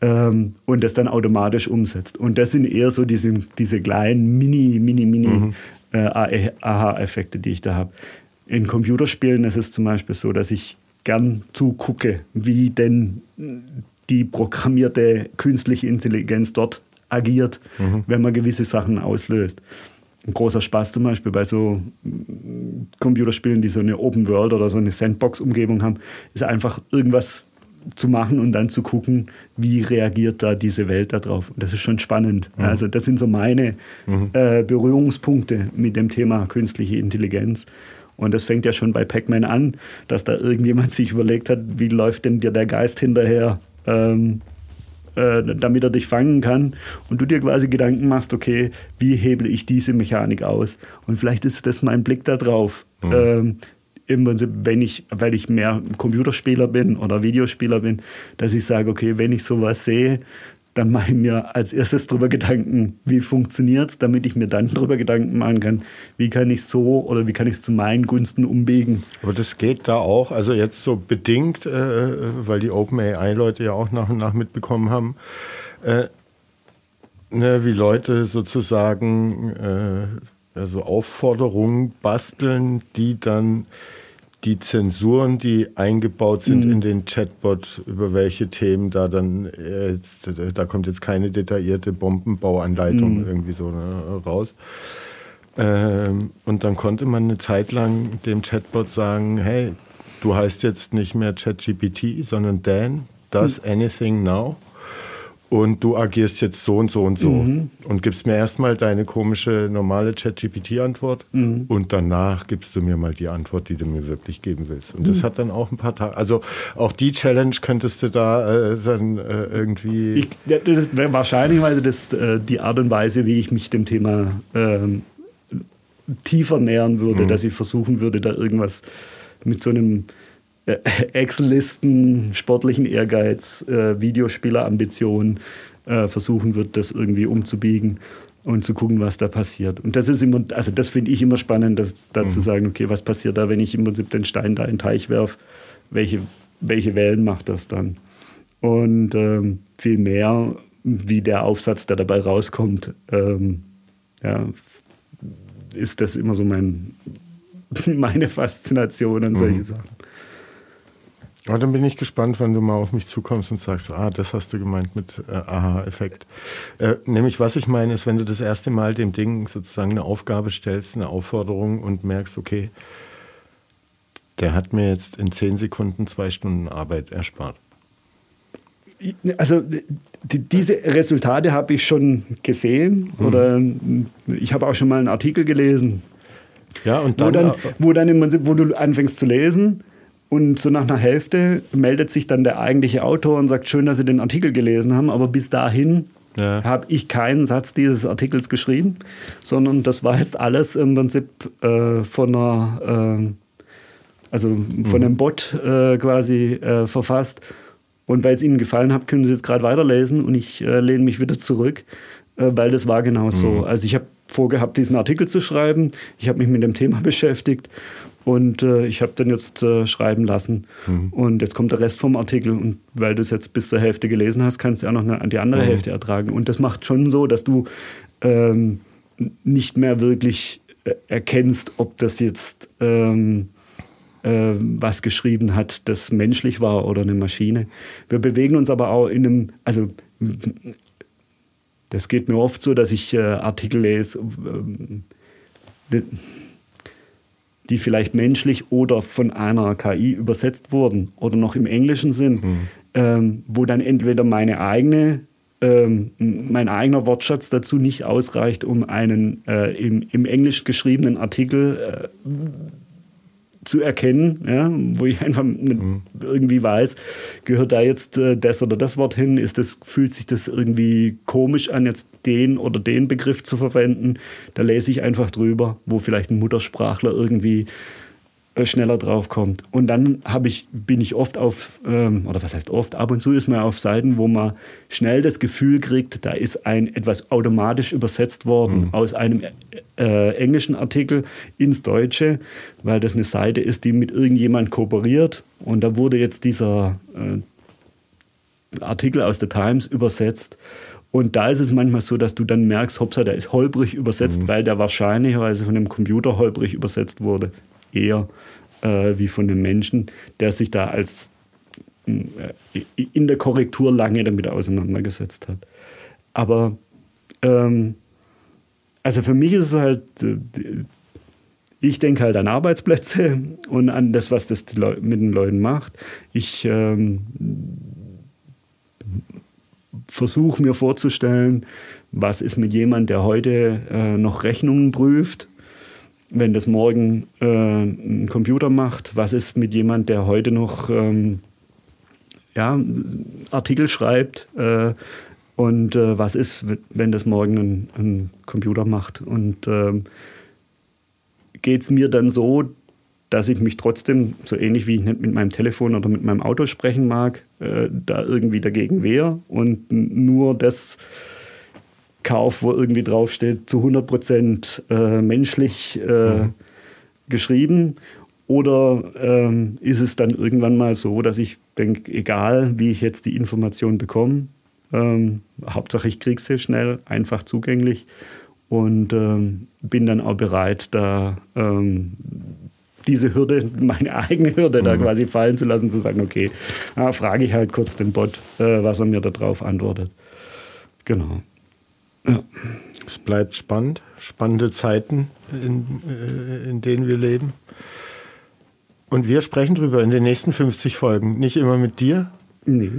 ähm, und das dann automatisch umsetzt. Und das sind eher so diese, diese kleinen Mini, Mini, Mini mhm. äh, Aha-Effekte, die ich da habe. In Computerspielen ist es zum Beispiel so, dass ich gern zugucke, wie denn die programmierte künstliche Intelligenz dort agiert, mhm. wenn man gewisse Sachen auslöst. Ein großer Spaß zum Beispiel bei so Computerspielen, die so eine Open World oder so eine Sandbox-Umgebung haben, ist einfach irgendwas zu machen und dann zu gucken, wie reagiert da diese Welt darauf. Das ist schon spannend. Mhm. Also das sind so meine mhm. äh, Berührungspunkte mit dem Thema künstliche Intelligenz. Und das fängt ja schon bei Pac-Man an, dass da irgendjemand sich überlegt hat, wie läuft denn dir der Geist hinterher, ähm, äh, damit er dich fangen kann. Und du dir quasi Gedanken machst, okay, wie hebel ich diese Mechanik aus? Und vielleicht ist das mein Blick da drauf. Mhm. Ähm, im Prinzip, wenn ich, weil ich mehr Computerspieler bin oder Videospieler bin, dass ich sage, okay, wenn ich sowas sehe, dann mache ich mir als erstes darüber Gedanken, wie funktioniert es, damit ich mir dann darüber Gedanken machen kann, wie kann ich so oder wie kann ich es zu meinen Gunsten umbiegen. Aber das geht da auch, also jetzt so bedingt, äh, weil die OpenAI-Leute ja auch nach und nach mitbekommen haben, äh, ne, wie Leute sozusagen äh, also Aufforderungen basteln, die dann die Zensuren, die eingebaut sind mhm. in den Chatbot, über welche Themen da dann, jetzt, da kommt jetzt keine detaillierte Bombenbauanleitung mhm. irgendwie so ne, raus. Ähm, und dann konnte man eine Zeit lang dem Chatbot sagen, hey, du heißt jetzt nicht mehr ChatGPT, sondern Dan, does mhm. anything now? Und du agierst jetzt so und so und so mhm. und gibst mir erstmal deine komische normale ChatGPT-Antwort mhm. und danach gibst du mir mal die Antwort, die du mir wirklich geben willst. Und das mhm. hat dann auch ein paar Tage, also auch die Challenge könntest du da äh, dann äh, irgendwie. Ich, das ist wahrscheinlich das äh, die Art und Weise, wie ich mich dem Thema ähm, tiefer nähern würde, mhm. dass ich versuchen würde, da irgendwas mit so einem Excel-Listen, sportlichen Ehrgeiz, äh, Videospielerambitionen äh, versuchen wird, das irgendwie umzubiegen und zu gucken, was da passiert. Und das ist immer, also das finde ich immer spannend, das, da mhm. zu sagen, okay, was passiert da, wenn ich im Prinzip den Stein da in den Teich werfe? Welche, welche Wellen macht das dann? Und ähm, viel mehr, wie der Aufsatz, der dabei rauskommt, ähm, ja, ist das immer so mein, meine Faszination an solche mhm. Sachen. Ja, dann bin ich gespannt, wenn du mal auf mich zukommst und sagst, ah, das hast du gemeint mit äh, Aha-Effekt. Äh, nämlich, was ich meine, ist, wenn du das erste Mal dem Ding sozusagen eine Aufgabe stellst, eine Aufforderung und merkst, okay, der hat mir jetzt in zehn Sekunden zwei Stunden Arbeit erspart. Also die, diese Resultate habe ich schon gesehen mhm. oder ich habe auch schon mal einen Artikel gelesen. Ja, und dann, wo, dann, wo, dann im Prinzip, wo du anfängst zu lesen und so nach einer Hälfte meldet sich dann der eigentliche Autor und sagt, schön, dass Sie den Artikel gelesen haben, aber bis dahin ja. habe ich keinen Satz dieses Artikels geschrieben, sondern das war jetzt alles im Prinzip äh, von einer, äh, also von mhm. einem Bot äh, quasi äh, verfasst. Und weil es Ihnen gefallen hat, können Sie jetzt gerade weiterlesen und ich äh, lehne mich wieder zurück, äh, weil das war genau so. Mhm. Also ich habe vorgehabt, diesen Artikel zu schreiben. Ich habe mich mit dem Thema beschäftigt und äh, ich habe den jetzt äh, schreiben lassen. Mhm. Und jetzt kommt der Rest vom Artikel. Und weil du es jetzt bis zur Hälfte gelesen hast, kannst du auch noch eine, die andere mhm. Hälfte ertragen. Und das macht schon so, dass du ähm, nicht mehr wirklich äh, erkennst, ob das jetzt ähm, äh, was geschrieben hat, das menschlich war oder eine Maschine. Wir bewegen uns aber auch in einem, also das geht mir oft so, dass ich äh, Artikel lese. Äh, die vielleicht menschlich oder von einer KI übersetzt wurden oder noch im Englischen sind, mhm. ähm, wo dann entweder meine eigene, ähm, mein eigener Wortschatz dazu nicht ausreicht, um einen äh, im, im Englisch geschriebenen Artikel äh, zu erkennen, ja, wo ich einfach mhm. irgendwie weiß, gehört da jetzt äh, das oder das Wort hin, ist das, fühlt sich das irgendwie komisch an, jetzt den oder den Begriff zu verwenden. Da lese ich einfach drüber, wo vielleicht ein Muttersprachler irgendwie schneller drauf kommt. Und dann ich, bin ich oft auf, ähm, oder was heißt oft, ab und zu ist man auf Seiten, wo man schnell das Gefühl kriegt, da ist ein etwas automatisch übersetzt worden mhm. aus einem äh, englischen Artikel ins Deutsche, weil das eine Seite ist, die mit irgendjemand kooperiert. Und da wurde jetzt dieser äh, Artikel aus der Times übersetzt. Und da ist es manchmal so, dass du dann merkst, hoppsa, der ist holprig übersetzt, mhm. weil der wahrscheinlicherweise von einem Computer holprig übersetzt wurde eher äh, wie von einem Menschen, der sich da als äh, in der Korrektur lange damit auseinandergesetzt hat. Aber ähm, also für mich ist es halt, äh, ich denke halt an Arbeitsplätze und an das, was das mit den Leuten macht. Ich ähm, versuche mir vorzustellen, was ist mit jemandem, der heute äh, noch Rechnungen prüft wenn das morgen äh, ein Computer macht, was ist mit jemand, der heute noch ähm, ja, Artikel schreibt äh, und äh, was ist, wenn das morgen ein, ein Computer macht. Und ähm, geht es mir dann so, dass ich mich trotzdem, so ähnlich wie ich nicht mit meinem Telefon oder mit meinem Auto sprechen mag, äh, da irgendwie dagegen wehre und nur das Kauf, wo irgendwie draufsteht, zu 100 Prozent äh, menschlich äh, mhm. geschrieben? Oder ähm, ist es dann irgendwann mal so, dass ich denke, egal wie ich jetzt die Information bekomme, ähm, Hauptsache ich kriege sie schnell, einfach zugänglich und ähm, bin dann auch bereit, da ähm, diese Hürde, meine eigene Hürde mhm. da quasi fallen zu lassen, zu sagen, okay, ah, frage ich halt kurz den Bot, äh, was er mir darauf antwortet. Genau. Ja. Es bleibt spannend, spannende Zeiten, in, äh, in denen wir leben. Und wir sprechen drüber in den nächsten 50 Folgen. Nicht immer mit dir. Nee.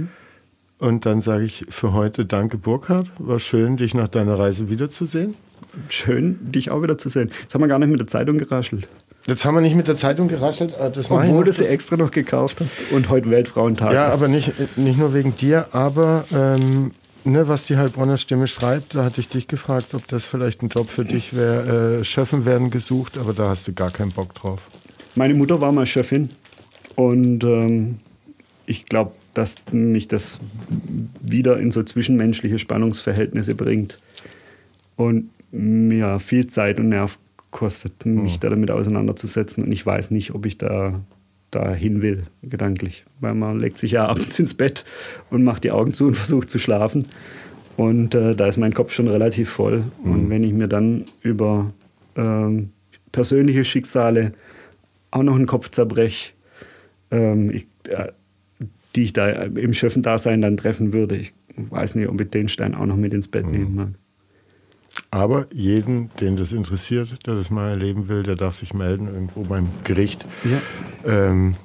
Und dann sage ich für heute Danke, Burkhard. War schön, dich nach deiner Reise wiederzusehen. Schön, dich auch wiederzusehen. Jetzt haben wir gar nicht mit der Zeitung geraschelt. Jetzt haben wir nicht mit der Zeitung geraschelt. Obwohl du sie extra noch gekauft hast und heute Weltfrauentag ja, ist. Ja, aber nicht, nicht nur wegen dir, aber ähm, ne, was die Heilbronner Stimme schreibt, da hatte ich dich gefragt, ob das vielleicht ein Job für dich wäre. Äh, Schöffen werden gesucht, aber da hast du gar keinen Bock drauf. Meine Mutter war mal Chefin und ähm, ich glaube, dass mich das wieder in so zwischenmenschliche Spannungsverhältnisse bringt und mir viel Zeit und Nerv kostet, mich hm. da damit auseinanderzusetzen. Und ich weiß nicht, ob ich da dahin will, gedanklich. Weil man legt sich ja abends ins Bett und macht die Augen zu und versucht zu schlafen. Und äh, da ist mein Kopf schon relativ voll. Mhm. Und wenn ich mir dann über ähm, persönliche Schicksale auch noch einen Kopf zerbreche, ähm, ich, äh, die ich da im Schöffendasein dann treffen würde. Ich weiß nicht, ob ich den Stein auch noch mit ins Bett mhm. nehmen mag. Aber jeden, den das interessiert, der das mal erleben will, der darf sich melden irgendwo beim Gericht. Ja. Ähm,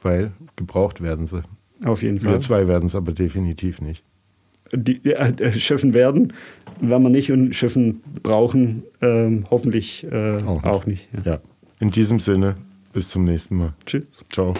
weil gebraucht werden sie. Auf jeden Fall. Wir zwei werden es aber definitiv nicht. Die, äh, Schöffen werden, werden wir nicht und Schöffen brauchen, ähm, hoffentlich äh, auch nicht. Auch nicht ja. ja. In diesem Sinne, bis zum nächsten Mal. Tschüss. Ciao.